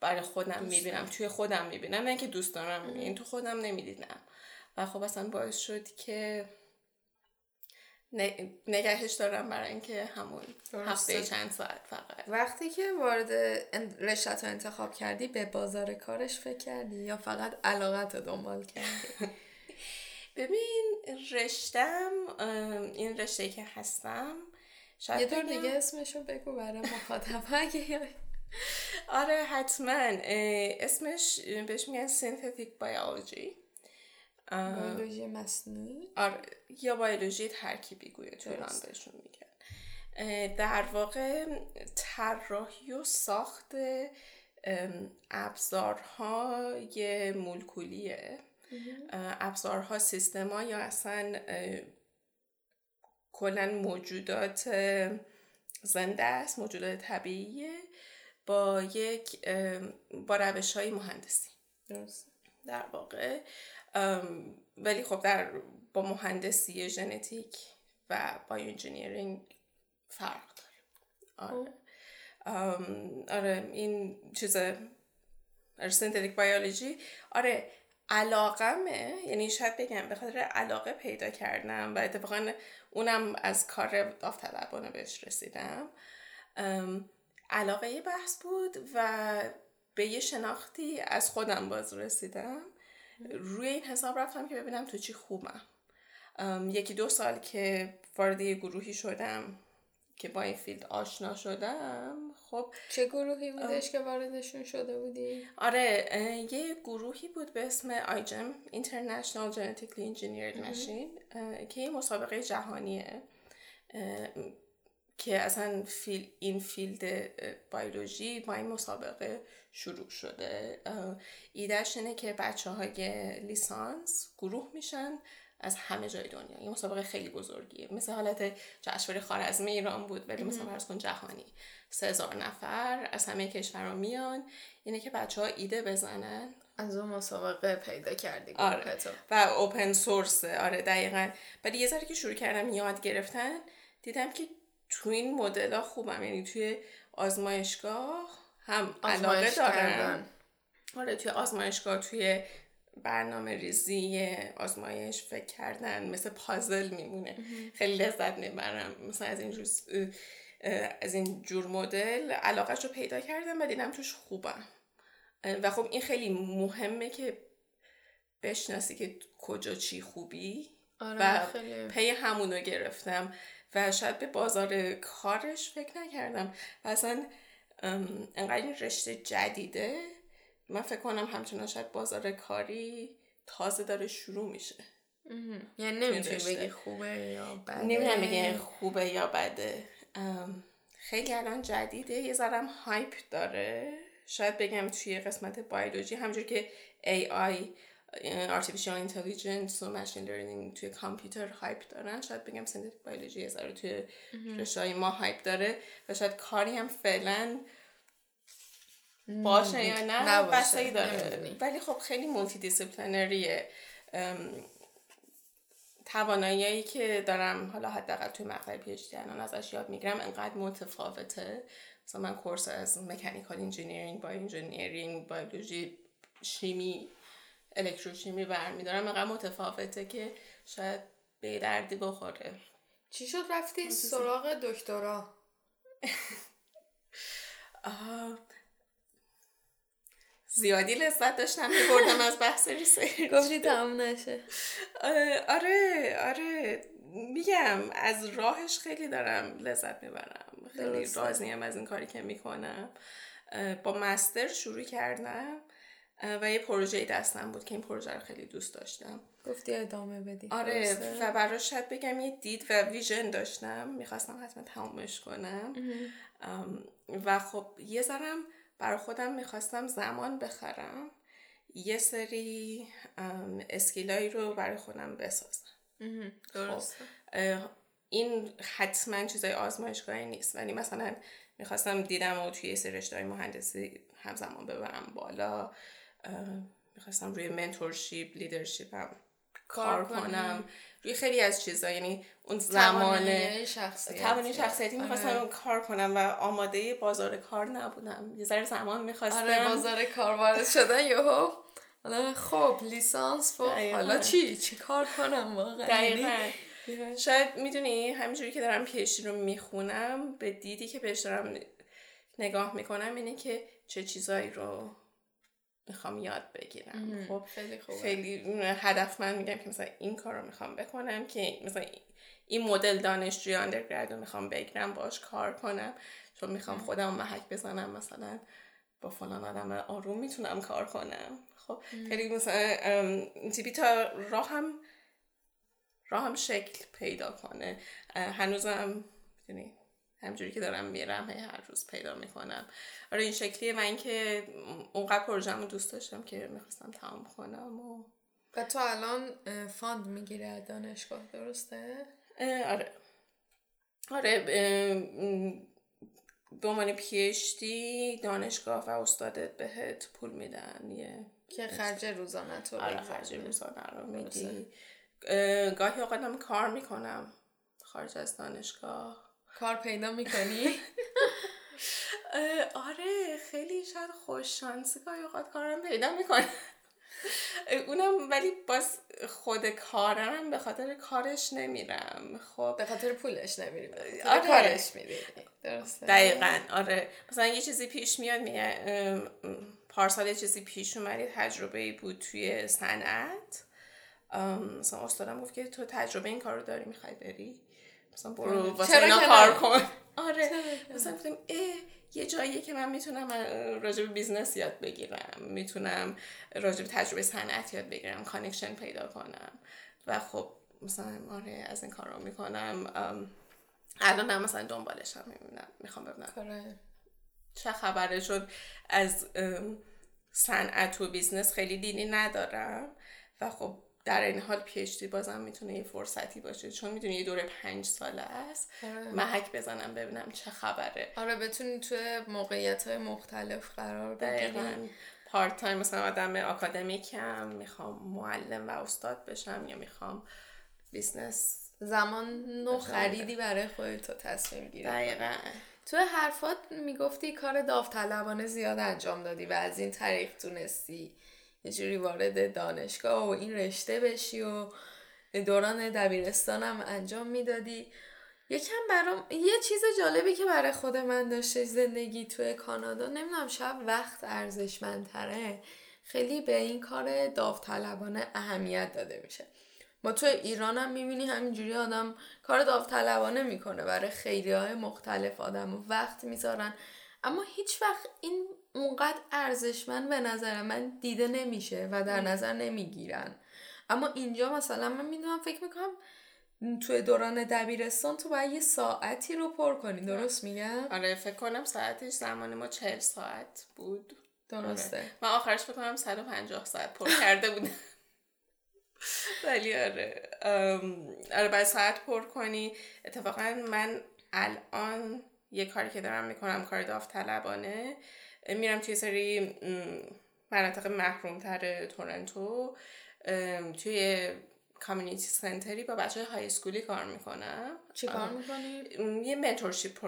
برای خودم می‌بینم توی خودم می‌بینم نه اینکه دوست دارم این تو خودم نمی‌دیدم و خب اصلا باعث شد که نگهش دارم برای اینکه همون. هفته چند ساعت فقط. وقتی که وارد رشته رو انتخاب کردی به بازار کارش فکر کردی یا فقط علاقت رو دنبال کردی؟ [LAUGHS] ببین رشتم این رشته که هستم شاید یه دور دیگه اسمشو بگو برای مخاطب اگه [LAUGHS] آره حتما. اسمش بهش میگن سینتتیک بیولوژی. بیولوژی مصنوعی؟ آره یا بیولوژی ترکیبی گویا تو ایران. بهشون میگن. در واقع طراحی و ساخت ابزارهای مولکولیه. ابزارها سیستما یا اصلا کلا موجودات زنده است موجودات طبیعیه. با یک با روش های مهندسی. درست؟ در واقع ولی خب در با مهندسی ژنتیک و bioengineering فرق داره. آره. آره این چیز synthetic biology آره علاقمه یعنی شاید بگم به خاطر علاقه پیدا کردم و اتفاقا اونم از کار داوطلبانه بهش رسیدم. علاقه بحث بود و به یه شناختی از خودم باز رسیدم. روی این حساب رفتم که ببینم تو چی خوبم. یکی دو سال که وارد یه گروهی شدم که با این field آشنا شدم خب چه گروهی بودش که واردشون شده بودی؟ آره یه گروهی بود به اسم iGEM International Genetically Engineered Machine که یه مسابقه جهانیه. که اصلا فیل این field بیولوژی با این مسابقه شروع شده. ایدهش اینه که بچه های لیسانس گروه میشن از همه جای دنیا. یه مسابقه خیلی بزرگیه. مثل حالت جشنواره خارزمی ایران بود ولی مثلا فرض کن جهانی. سه هزار نفر از همه کشورها میان. اینه که بچه ها ایده بزنن. از اون مسابقه پیدا کردی آره. و اوپن سورس آره دقیقا. ولی یه ذره که شروع کردم یاد گرفتن دیدم که تو این مدل ها خوبم. یعنی توی آزمایشگاه هم علاقه دارم. آره توی آزمایشگاه توی برنامه ریزی آزمایش فکر کردن. مثل پازل میمونه. خیلی لذت می‌برم. مثلا از این جور از این جور مدل علاقهش رو پیدا کردم و دیدم توش خوبم. و خب این خیلی مهمه که بشناسی که کجا چی خوبی. آره و پی همونو گرفتم. و شاید به بازار کارش فکر نکردم. و اصلا انقدر این رشته جدیده. من فکر کنم همچنان شاید بازار کاری تازه داره شروع میشه. یعنی نمی‌تونی بگی خوبه یا بده. نمی‌تونم بگی خوبه یا بده. خیلی الان جدیده. یه ذرم هایپ داره. شاید بگم توی قسمت بیولوژی همجور که AI artificial intelligence و machine learning توی کامپیوتر hype دارن. شاید بگم synthetic biology یه ذره توی رشته ما hype داره و شاید کاری هم فعلا باشه یا نه بستگی داره. ولی خب خیلی multidisciplinary ه توانایی که دارم حالا حداقل توی مقطع PhD الان ازش یاد می‌گیرم انقدر متفاوته. مثلا من course از mechanical engineering با engineering بیولوژی شیمی الکتروشیمی برمیدارم انقدر متفاوته که شاید به دردی بخوره. چی شد رفتی سراغ دکترا؟ [LAUGHS] زیادی لذت داشتم بردم از بحث research. گفتی تمام نشه. آره آره میگم از راهش خیلی دارم لذت می‌برم. خیلی راضیم از این کاری که می‌کنم. با مستر شروع کردم. و یه پروژه دستم بود که این پروژه رو خیلی دوست داشتم. گفتی ادامه بدی. آره و براش شاید بگم یه دید و ویژن داشتم. می‌خواستم حتما تمامش کنم. و خب یه ذرم برای خودم می‌خواستم زمان بخرم. یه سری skill ایی رو برای خودم بسازم. درست خب، این حتما چیزای آزمایشگاهی نیست. ولی مثلا می‌خواستم دیدم و توی سری رشته مهندسی همزمان ببرم بالا. می‌خواستم روی mentorship leadership هم کار کنم. روی خیلی از چیزا یعنی اون زمان توانایی شخصیتی می‌خواستم آره. کار کنم و آماده بازار کار نبودم. یه ذره زمان می‌خواستم. آره بازار کار وارد شدن یهو حالا خب لیسانس حالا چی؟ چی کار کنم واقعا؟ یعنی شاید می‌دونی همینجوری که دارم پیشی رو می‌خونم به دیدی که بهش دارم نگاه می‌کنم اینه که چه چیزایی رو می‌خوام یاد بگیرم. خب خیلی خوبه. خیلی هدف من میگم که مثلا این کار رو می‌خوام بکنم که مثلا این مدل دانشجوی آندرگراد رو می‌خوام بگیرم باش کار کنم. چون می‌خوام خودم محک بزنم مثلا با فلان آدم آروم می‌تونم کار کنم. خب خیلی مثلا تیپی تا راهم راهم شکل پیدا کنه. هنوزم یعنی همجوری که دارم میرم هر روز پیدا می‌کنم. آره این شکلیه. من که اونقدر پروژم رو دوست داشتم که می‌خواستم تمام کنم و و تو الان fund می‌گیره دانشگاه درسته؟ آره. آره به عنوان پیشتی دانشگاه و استادت بهت پول میدن. یه که خرج روزانه تو آره. خرج روزانه رو. میدی. اه، گاهی اوقات هم کار می‌کنم. خارج از دانشگاه. کار پیدا می‌کنی؟ [LAUGHS] آره خیلی شاید خوش شانسی گاهی اوقات کارم پیدا می‌کنه. اونم ولی باز خود کارم به خاطر کارش نمیرم. خب به خاطر پولش نمیری آره. کارش میری درسته. دقیقا آره. مثلا یه چیزی پیش میاد میگه پارسال یه چیزی پیش اومد یه تجربه بود توی صنعت. مثلا استادم گفت که تو تجربه این کار رو داری می‌خوای بری؟ مثلا برو واسه اینا کار؟ کن. آره. مثلا گفتم یه جاییه که من می‌تونم راجع به business یاد بگیرم. می‌تونم راجع به تجربه صنعت یاد بگیرم connection پیدا کنم. و خب مثلا آره از این کار رو می‌کنم الان هم مثلا دنبالش هم می‌بینم. می‌خوام ببینم. آره. چه خبره؟ چون از صنعت و business خیلی دیدی ندارم. و خب در این حال PhD بازم می‌تونه یه فرصتی باشه. چون می‌تونی یه دوره پنج ساله است. محک بزنم ببینم چه خبره. آره بتونی توی موقعیت های مختلف قرار بگیری part time مثلا آدم اکادمیکم می‌خوام معلم و استاد بشم یا می‌خوام business زمان نو خریدی برای خودت تو تصمیم گیری دقیقا. تو حرفات می‌گفتی کار داوطلبانه زیاد انجام دادی و از این طریق تونستی یه جوری وارد دانشگاه و این رشته بشی و دوران دبیرستانم انجام می‌دادی. یکم برام یه چیز جالبی که برای خود من داشته زندگی توی کانادا نمی‌دونم شاید وقت ارزشمندتره خیلی به این کار داوطلبانه اهمیت داده میشه. ما تو ایران هم می‌بینی همینجوری آدم کار داوطلبانه می‌کنه برای خیلی های مختلف آدم وقت می‌ذارن. اما هیچ وقت این اونقدر ارزشمند به نظر من دیده نمیشه و در نظر نمی‌گیرن. اما اینجا مثلا من می‌دونم فکر می‌کنم توی دوران دبیرستان تو باید یه ساعتی رو پر کنی درست میگم؟ آره فکر کنم ساعتش زمان ما چهل ساعت بود. درسته. آره. من آخرش فکر کنم 150 ساعت پر کرده بودم. [LAUGHS] ولی آره آره باید ساعت پر کنی. اتفاقا من الان یه کاری که دارم می‌کنم کار داوطلبانه. میرم توی سری مناطق محرومتر تورنتو توی کامیونیتی سنتری با بچه های اسکولی کار می‌کنم. چی کار می‌کنی؟ یه منتورشیپ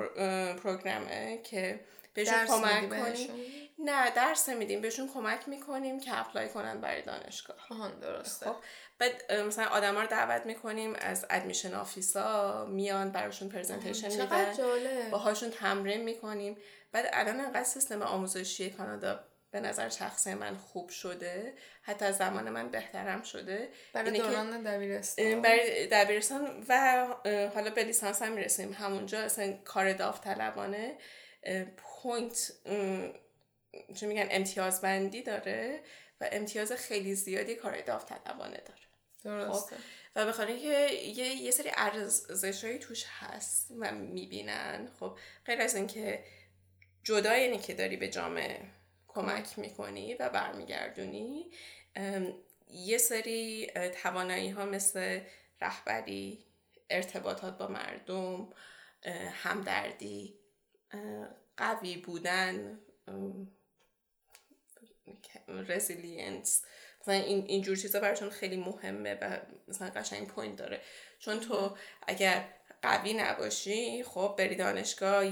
پروگرامه که بهشون کمک کنیم؟ نه درس میدیم بهشون کمک می‌کنیم که اپلای کنن برای دانشگاه. آهان درسته. خب بعد مثلا آدما رو دعوت می‌کنیم از ادمیشن آفیسا میان براشون پرزنتیشن میدن باهاشون تمرین می‌کنیم. بعد الان انقدر سیستم آموزشی کانادا به نظر شخصی من خوب شده حتی از زمان من بهترم شده. برای دوران دبیرستان. برای دبیرستان و حالا به لیسانس هم می‌رسیم. همونجا اصلا کار داوطلبانه. پوینت چه میگن امتیازبندی داره و امتیاز خیلی زیادی کار داوطلبانه داره. درسته. و بخاطر اینکه یه, یه سری ارزشهایی توش هست و می‌بینن. خب غیر از اینکه جدای اینه که داری به جامعه کمک می‌کنی و برمیگردونی یه سری توانایی ها مثل رهبری ارتباطات با مردم همدردی قوی بودن resilience مثلا این اینجور چیزا براشون خیلی مهمه و مثلا قشنگ point داره. چون تو اگر قوی نباشی خب بری دانشگاه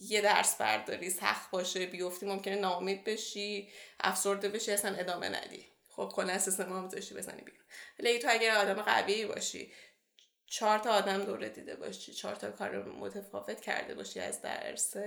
یه درس برداری سخت باشه بیفتی ممکنه ناامید بشی افسرده بشی اصلا ادامه ندی. خب کلا سیستم آموزشی بزنی بیرون. ولی تو اگر آدم قوی باشی چهار تا آدم دوره دیده باشی چهار تا کار متفاوت کرده باشی از درست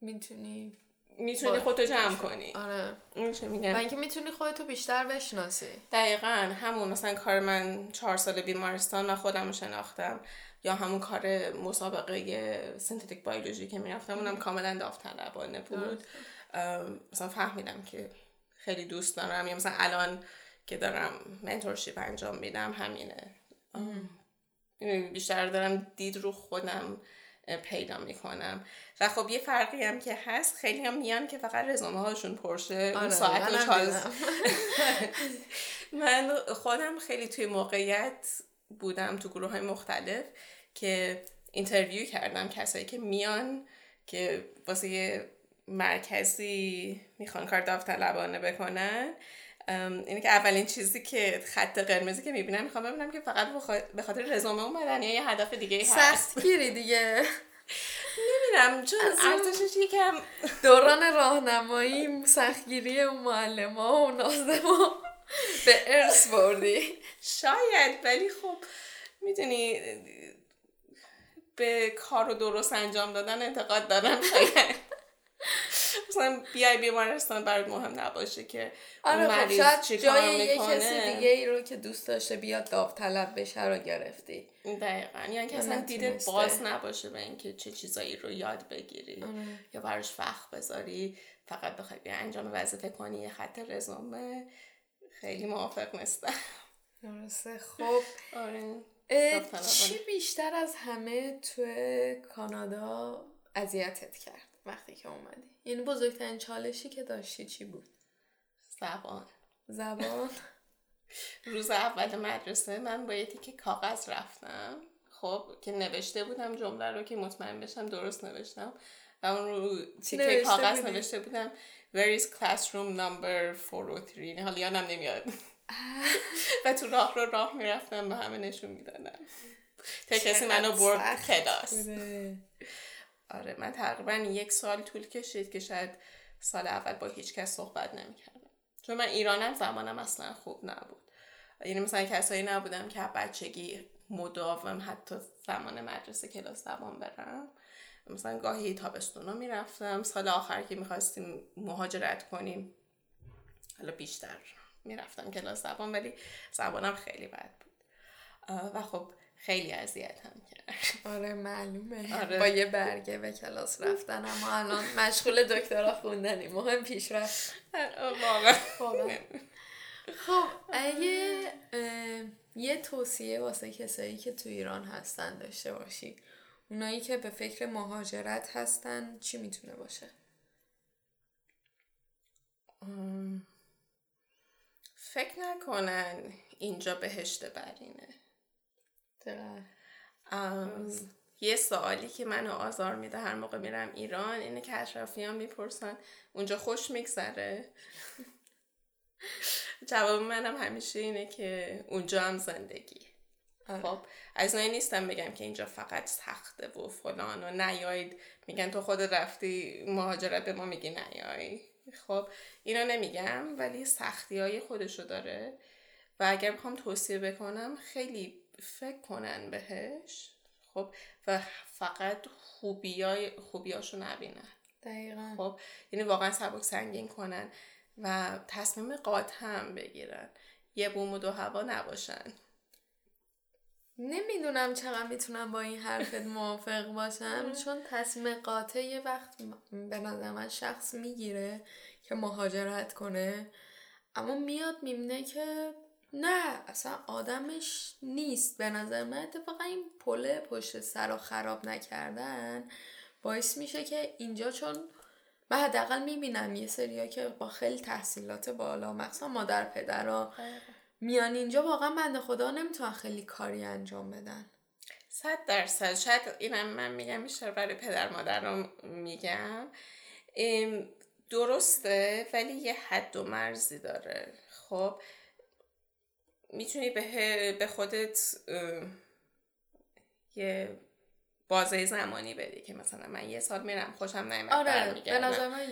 می‌تونی می‌تونی. خودتو جمع کنی. آره. چه و میگم اینکه می‌تونی خودتو بیشتر بشناسی. دقیقا. همون مثلا کار من چهار سال بیمارستان من خودم شناختم. یا همون کار مسابقه سنتتیک بیولوژی که می‌رفتم اونم کاملا داوطلبانه بود. مثلا فهمیدم که خیلی دوست دارم. یا مثلا الان که دارم mentorship انجام میدم همینه. بیشتر دارم دید رو خودم. پیدا می‌کنم. و خب یه فرقی هم که هست خیلی هم میان که فقط رزومه هاشون پرشه آره ساعت و چهار- دیدم. [LAUGHS] من خودم خیلی توی موقعیت بودم تو گروه های مختلف که interview کردم کسایی که میان که واسه یه مرکزی می‌خوان کار داوطلبانه بکنن. اینه که اولین چیزی که خط قرمزی که می‌بینم می‌خوام ببینم که فقط به خاطر رزومه اومدن یا یه هدف دیگه هست. سختگیری دیگه. نمی‌دونم چون ارزشش یکم دوران راهنمایی سختگیری اون معلم ها و نازما به ارث بردی. شاید ولی خب می‌دونی به کار رو درست انجام دادن انتقاد دارم شاید. مثلا بیای بیمارستان برات مهم نباشه که آره خب شاید جای یه کسی دیگه ای رو که دوست داشته بیاد داوطلب بشه رو گرفتی. دقیقا. یعنی که اصلا دیده باز نباشه به اینکه چه چیزایی رو یاد بگیری. آره. یا براش وقت بذاری. فقط بخوای بیا انجام وظیفه کنی یه خط رزومه. خیلی موافق نیستم. درسته. خب. آره. چی بیشتر از همه تو کانادا اذیتت کرد؟ وقتی که اومدی. یعنی بزرگترین چالشی که داشتی چی بود؟ زبان. زبان؟ [LAUGHS] روز اول مدرسه من با یه تیکه کاغذ رفتم. خب که نوشته بودم جمله رو که مطمئن بشم درست نوشتم. و اون رو تیکه کاغذ نوشته بودم. Where is classroom number 403 یعنی حالا یادم نمیاد. [LAUGHS] و تو راه رو راه می‌رفتم به همه نشون می‌دادم تا کسی منو برد کلاس. آره من تقریبا یک سال طول کشید که شاید سال اول با هیچ کس صحبت نمی‌کردم. چون من ایرانم زمانم اصلا خوب نبود. یعنی مثلا کسایی نبودم که بچگی مداوم حتی زمان مدرسه کلاس زبان برم. مثلا گاهی تابستونا می‌رفتم. سال آخر که می‌خواستیم مهاجرت کنیم حالا بیشتر می‌رفتم کلاس زبان ولی زبانم خیلی بد بود. و خب خیلی اذیتم کرد. آره معلومه. آره. با یه برگه به کلاس رفتن اما الان مشغول دکترا خوندنی مهم پیش رفت واقعا. خب اگه یه توصیه واسه کسایی که تو ایران هستن داشته باشی اونایی که به فکر مهاجرت هستن چی می‌تونه باشه؟ فکر نکنن اینجا بهشت برینه. یه سوالی که منو آزار میده هر موقع میرم ایران اینه که اشرافیان می‌پرسن اونجا خوش میگذره؟ [LAUGHS] جواب منم همیشه اینه که اونجا هم زندگی. خب از نایی نیستم بگم که اینجا فقط سخته و فلان و نیایید. میگن تو خود رفتی مهاجرت به ما میگی نیایی خب اینا نمیگم ولی سختی های خودشو داره. و اگر بخوام توصیه بکنم خیلی فکر کنن بهش. خب و فقط خوبیای خوبیاشو نبینن. دقیقا. خب یعنی واقعا سبک سنگین کنن و تصمیم قاطع هم بگیرن. یه بوم و دو هوا نباشن. نمی‌دونم چقدر می‌تونم با این حرفت موافق باشم. چون تصمیم قاطع یه وقت به نظر من شخص می‌گیره که مهاجرت کنه. اما میاد می‌بینه که نه اصلا آدمش نیست. به نظر من اتفاقا این پله پشت سر و خراب نکردن باعث میشه که اینجا چون من حداقل می‌بینم یه سریا که با خیلی تحصیلات بالا مخصوصا مادر پدرها میان اینجا واقعا بنده خدا نمی‌تونن خیلی کاری انجام بدن. صد درصد. شاید اینم من میگم بیشتر برای پدر مادرم میگم. درسته ولی یه حد و مرزی داره. خب می‌تونی به, به خودت یه بازه زمانی بدی که مثلا من یه سال میرم خوشم نمیاد آره به نظر من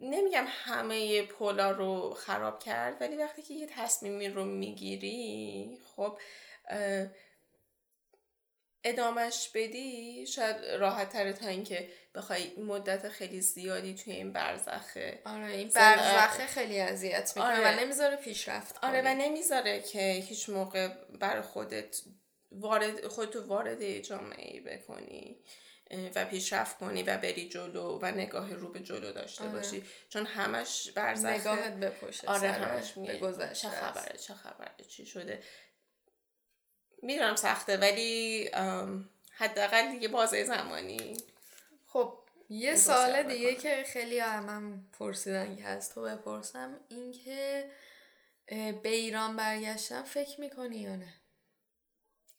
نمیگم همه پولا رو خراب کرد ولی وقتی که یه تصمیمی رو می‌گیری خب ادامش بدی؟ شاید راحت تره تا اینکه بخوای مدت خیلی زیادی توی این برزخه. آره این برزخه خیلی اذیت می‌کنه. آره. و نمی‌ذاره پیشرفت آره و نمی‌ذاره که هیچ موقع بر خودت وارد خودتو وارد جامعه ای بکنی و پیشرفت کنی و بری جلو و نگاه رو به جلو داشته آره. باشی. چون همش برزخه. نگاهت به پشت آره همش میگه. چه خبره چه خبره چی شده. می‌دونم سخته ولی حداقل دیگه بازه زمانی. خب یه سال دیگه که خیلی هم پرسیدن که هست. تو بپرسم این که به ایران برگشتم فکر می‌کنی یا نه؟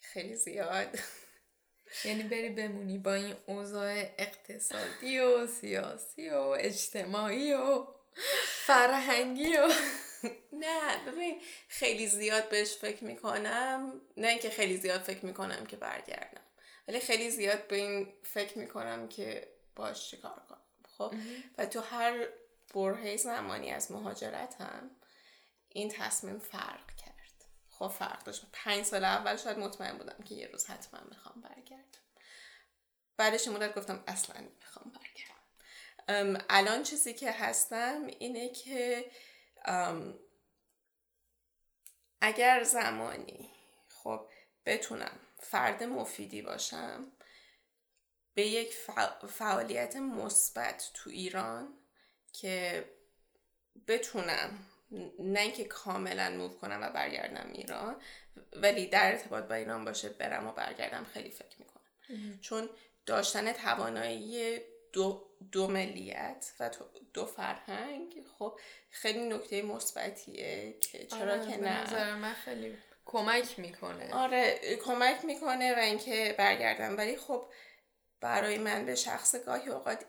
خیلی زیاد. [LAUGHS] یعنی بری بمونی با این اوضاع اقتصادی و سیاسی و اجتماعی و فرهنگی و نه ببین خیلی زیاد بهش فکر می‌کنم. نه اینکه خیلی زیاد فکر می‌کنم که برگردم ولی خیلی زیاد به این فکر می‌کنم که باش چیکار کنم. خب؟ و تو هر برهه زمانی از مهاجرتم این تصمیم فرق کرد. خب فرق داشت. پنج سال اول شاید مطمئن بودم که یه روز حتما می‌خوام برگردم. بعدش مدت گفتم اصلا می‌خوام برگردم. الان چیزی که هستم اینه که اگر زمانی خب بتونم فرد مفیدی باشم به یک فعالیت مثبت تو ایران که بتونم نه اینکه کاملا موو کنم و برگردم ایران ولی در ارتباط با ایران باشه برم و برگردم خیلی فکر می‌کنم. چون داشتن توانایی دو, دو ملیت و دو فرهنگ. خب خیلی نکته مثبتیه که چرا آره، که نه. نظر من خیلی کمک می‌کنه. آره کمک می‌کنه و اینکه برگردم. ولی خب برای من به شخص گاهی اوقات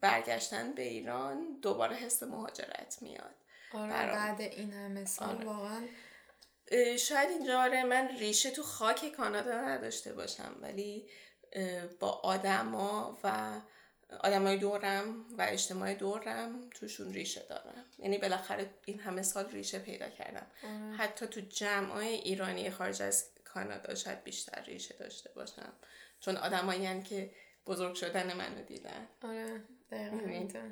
برگشتن به ایران دوباره حس مهاجرت میاد. آره بعد این همه سال آره. واقعا. شاید اینجا آره من ریشه تو خاک کانادا نداشته باشم. ولی با آدما و آدمای دورم و اجتماع دورم توشون ریشه دارم. یعنی بالاخره این همه سال ریشه پیدا کردم. آره. حتی تو جمعای ایرانی خارج از کانادا شاید بیشتر ریشه داشته باشم. چون آدمایی که بزرگ شدن منو دیدن. آره دقیقا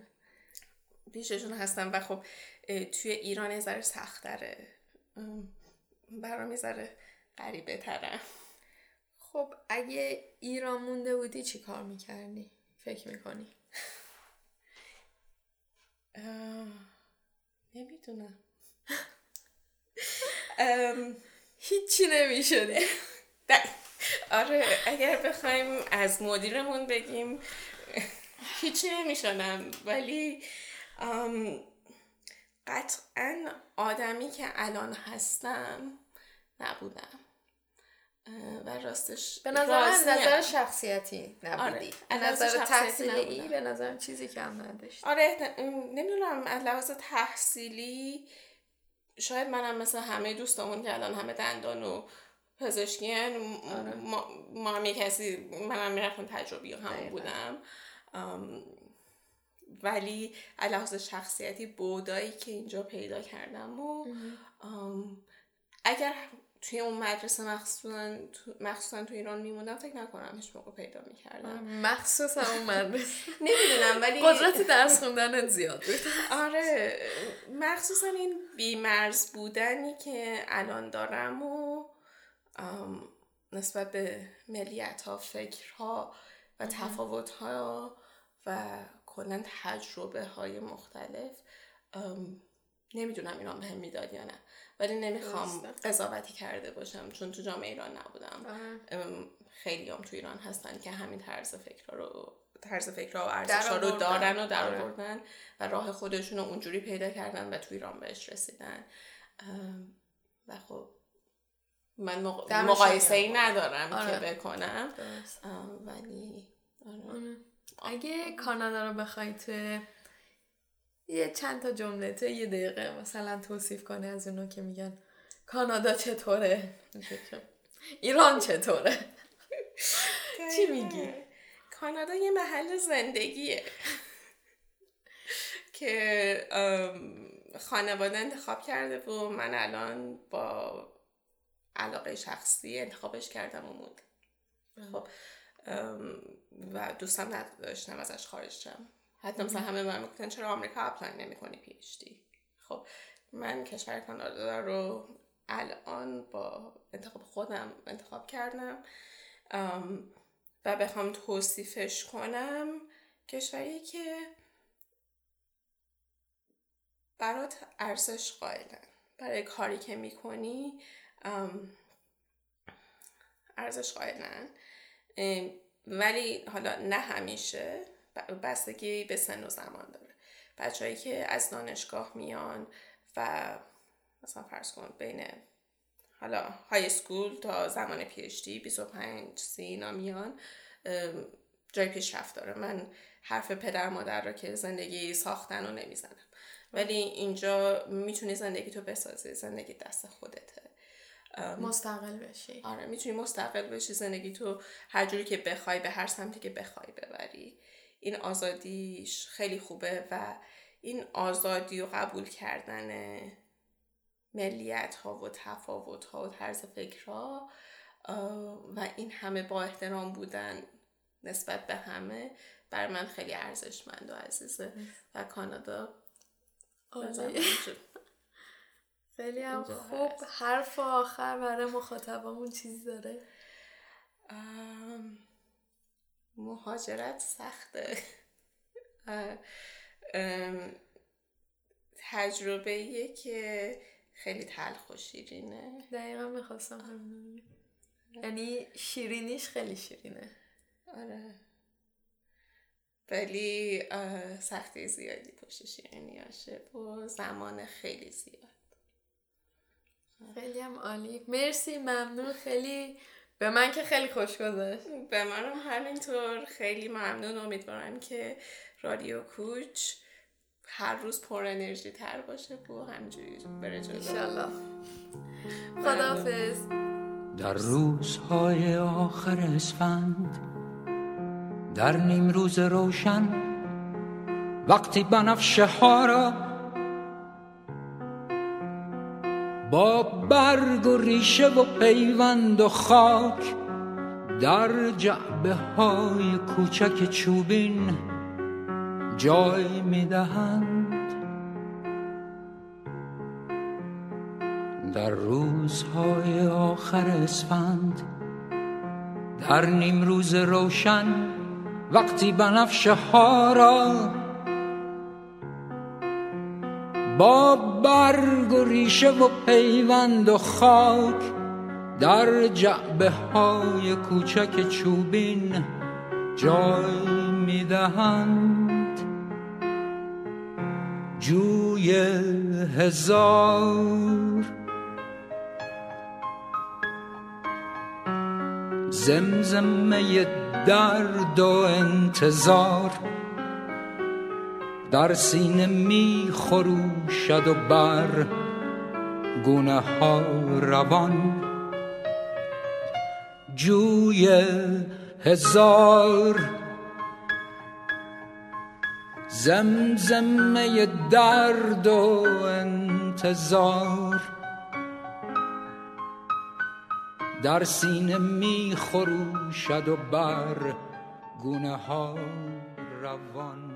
ریشهشون هستم و خب توی ایران یه ذره سختره. برام یه ذره غریبه ترم خب اگه ایران مونده بودی چی کار می‌کردی؟ فکر می‌کنی؟ نمی‌دونم. [LAUGHS] هیچی نمی‌شده. آره اگر بخوایم از مدیرمون بگیم هیچی نمی‌شدم. ولی قطعا آدمی که الان هستم نبودم. و راستش به نظر نظر شخصیتی نبودی. آره. به نظر تحصیلی به نظر چیزی کم نداشت آره نمی‌دونم از لحاظ تحصیلی شاید منم مثل همه دوستامون که الان همه دندان و پزشکی آره. ما, ما هم کسی منم می‌رفتم تجربی هم بودم. ولی لحاظ شخصیتی بودایی که اینجا پیدا کردم و اگر توی اون مدرسه مخصوصا تو, مخصوصا تو ایران میموندم فکر نکنم هیچ موقع پیدا می‌کردم. مخصوصا اون مدرسه. [LAUGHS] نمی‌دونم ولی قدرت درس خوندن زیاد بود. آره مخصوصا این بیمرز بودنی که الان دارم و نسبت به ملیت ها فکرها و تفاوت ها و کلا تجربه های مختلف نمی‌دونم اینا به هم می‌داد یا نه. ولی نمی‌خوام قضاوتی کرده باشم چون تو جامعه ایران نبودم. خیلی هم تو ایران هستن که همین طرز فکر رو طرز فکر و ارزش رو دارن و در آره. آوردن و راه خودشون رو اونجوری پیدا کردن و تو ایران بهش رسیدن. و خب من مقایسه ای ندارم آره. که بکنم ولی آره. اگه کانادا رو بخوای تو یه چند تا جمله تو یه دقیقه مثلا توصیف کنه از اونو که میگن کانادا چطوره؟ ایران چطوره؟ چی میگی؟ کانادا یه محل زندگیه. [LAUGHS] که خانواده انتخاب کرده و من الان با علاقه شخصی انتخابش کردم و موند. خب و دوستم نداشتم ازش خارج شم. حتی مثلا همه من می‌گفتن چرا آمریکا apply نمی کنی پیشتی؟ خب من کشور کانادا رو الان با انتخاب خودم انتخاب کردم و بخوام توصیفش کنم کشوری که برات ارزش قائلن. برای کاری که می‌کنی ارزش قائلن. ولی حالا نه همیشه. بستگی به سن و زمان داره. بچههایی که از دانشگاه میان و مثلا فرض کن بین حالا های سکول تا زمان پیشتی 25 سی اینا میان جای پیشرفت داره. من حرف پدر مادر را که زندگی ساختن رو نمی‌زنم. ولی اینجا می‌تونی زندگی تو بسازی زندگی دست خودته مستقل بشی. آره می‌تونی مستقل بشی زندگی تو هر جوری که بخوای به هر سمتی که بخوای ببری. این آزادیش خیلی خوبه و این آزادی و قبول کردن ملیت ها و تفاوت ها و طرز فکر ها و این همه با احترام بودن نسبت به همه بر من خیلی ارزشمند و عزیزه و کانادا خیلی هم خوب. حرف آخر برای مخاطبمون چیزی داره؟ مهاجرت سخته. [LAUGHS] تجربه که خیلی تلخ و شیرینه دقیقا می‌خواستم همین یعنی شیرینیش خیلی شیرینه. آره. ولی سختی زیادی پشت شیرینیاشه و زمان خیلی زیاد. خیلی هم عالی. مرسی ممنون. خیلی به من که خیلی خوش گذشت. به منم همینطور. خیلی ممنون. امیدوارم که رادیو کوچ هر روز پر انرژی تر باشه و همجوری بره جلو. انشالله. خداحافظ. در روزهای آخر اسفند در نیم روز روشن وقتی بنفشه ها را با برگ و ریشه و پیوند و خاک در جعبه های کوچک چوبین جای می‌دهند. در روزهای آخر اسفند در نیم روز روشن وقتی بنفشه ها را با برگ و ریشه و پیوند و خاک در جعبه های کوچک چوبین جای می‌دهند. جوی هزار زمزمه درد و انتظار در سینه می خروشد و بر گونه ها روان. جوی هزار زمزمه درد و انتظار. در سینه می خروشد و بر گونه ها روان.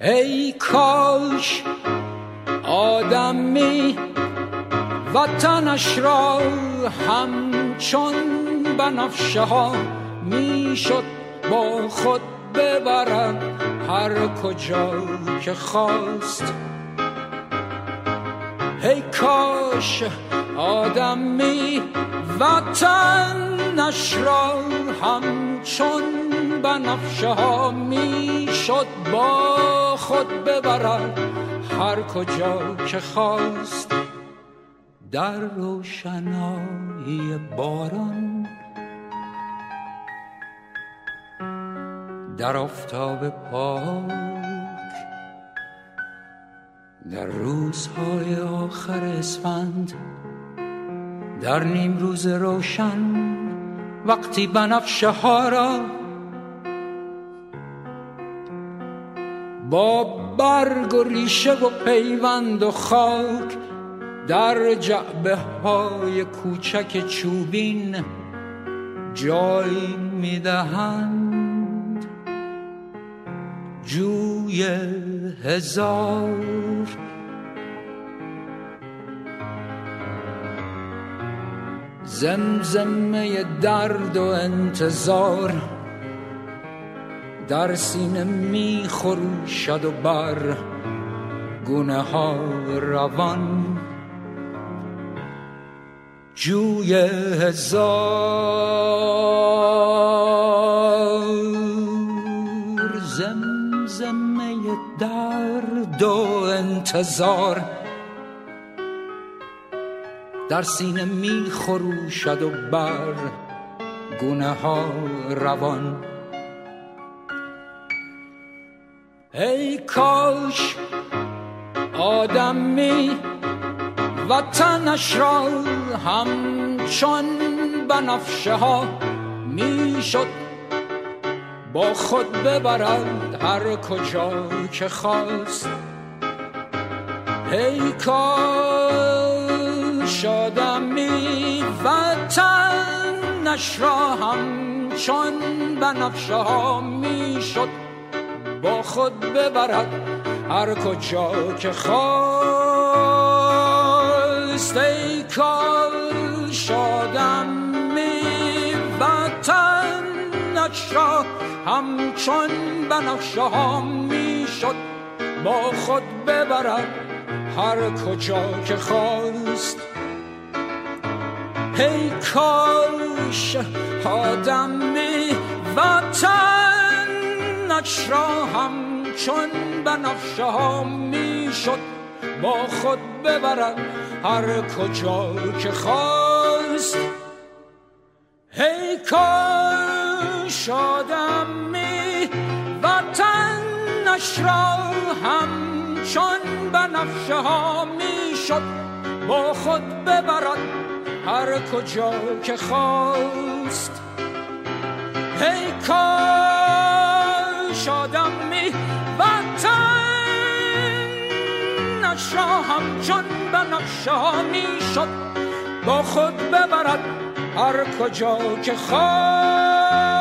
ای کاش آدمی وطنش را همچون بنفشه ها می‌شد با خود ببرد هر کجا که خواست. ای کاش آدمی وطنش را همچون بنفشه ها می‌شد با خود ببرد. هر کجا که خواست در روشنایی باران. در آفتاب پاک در روزهای آخر اسفند در نیم روز روشن وقتی بنفشه ها را با برگ و ریشه و پیوند و خاک در جعبه های کوچک چوبین جای می‌دهند. جوی هزار زمزمه درد و انتظار در سینه می خروشد و بر گونه ها روان. جوی هزار زمزمه درد و انتظار. در سینه می خروشد و بر گونه ها روان. ای کاش آدمی وطنش را همچون بنفشه ها می‌شد با خود ببرد هر کجا که خواست. ای کاش آدمی وطنش را همچون بنفشه ها می‌شد با خود ببرد هر کجا که خواست. ای کاش آدمی وطنش را همچون بنفشه ها می‌شد با خود ببرد هر کجا که خواست. ای کاش آدمی وطنش را همچون بنفشه ها می‌شد با خود ببرد هر کجا که خواست. ای کاش آدمی وطنش را همچون بنفشه ها می‌شد با خود ببرد هر کجا که خواست. ای کاش را همچون بنفشه ها می‌شد با خود ببرد هر کجا که خواست.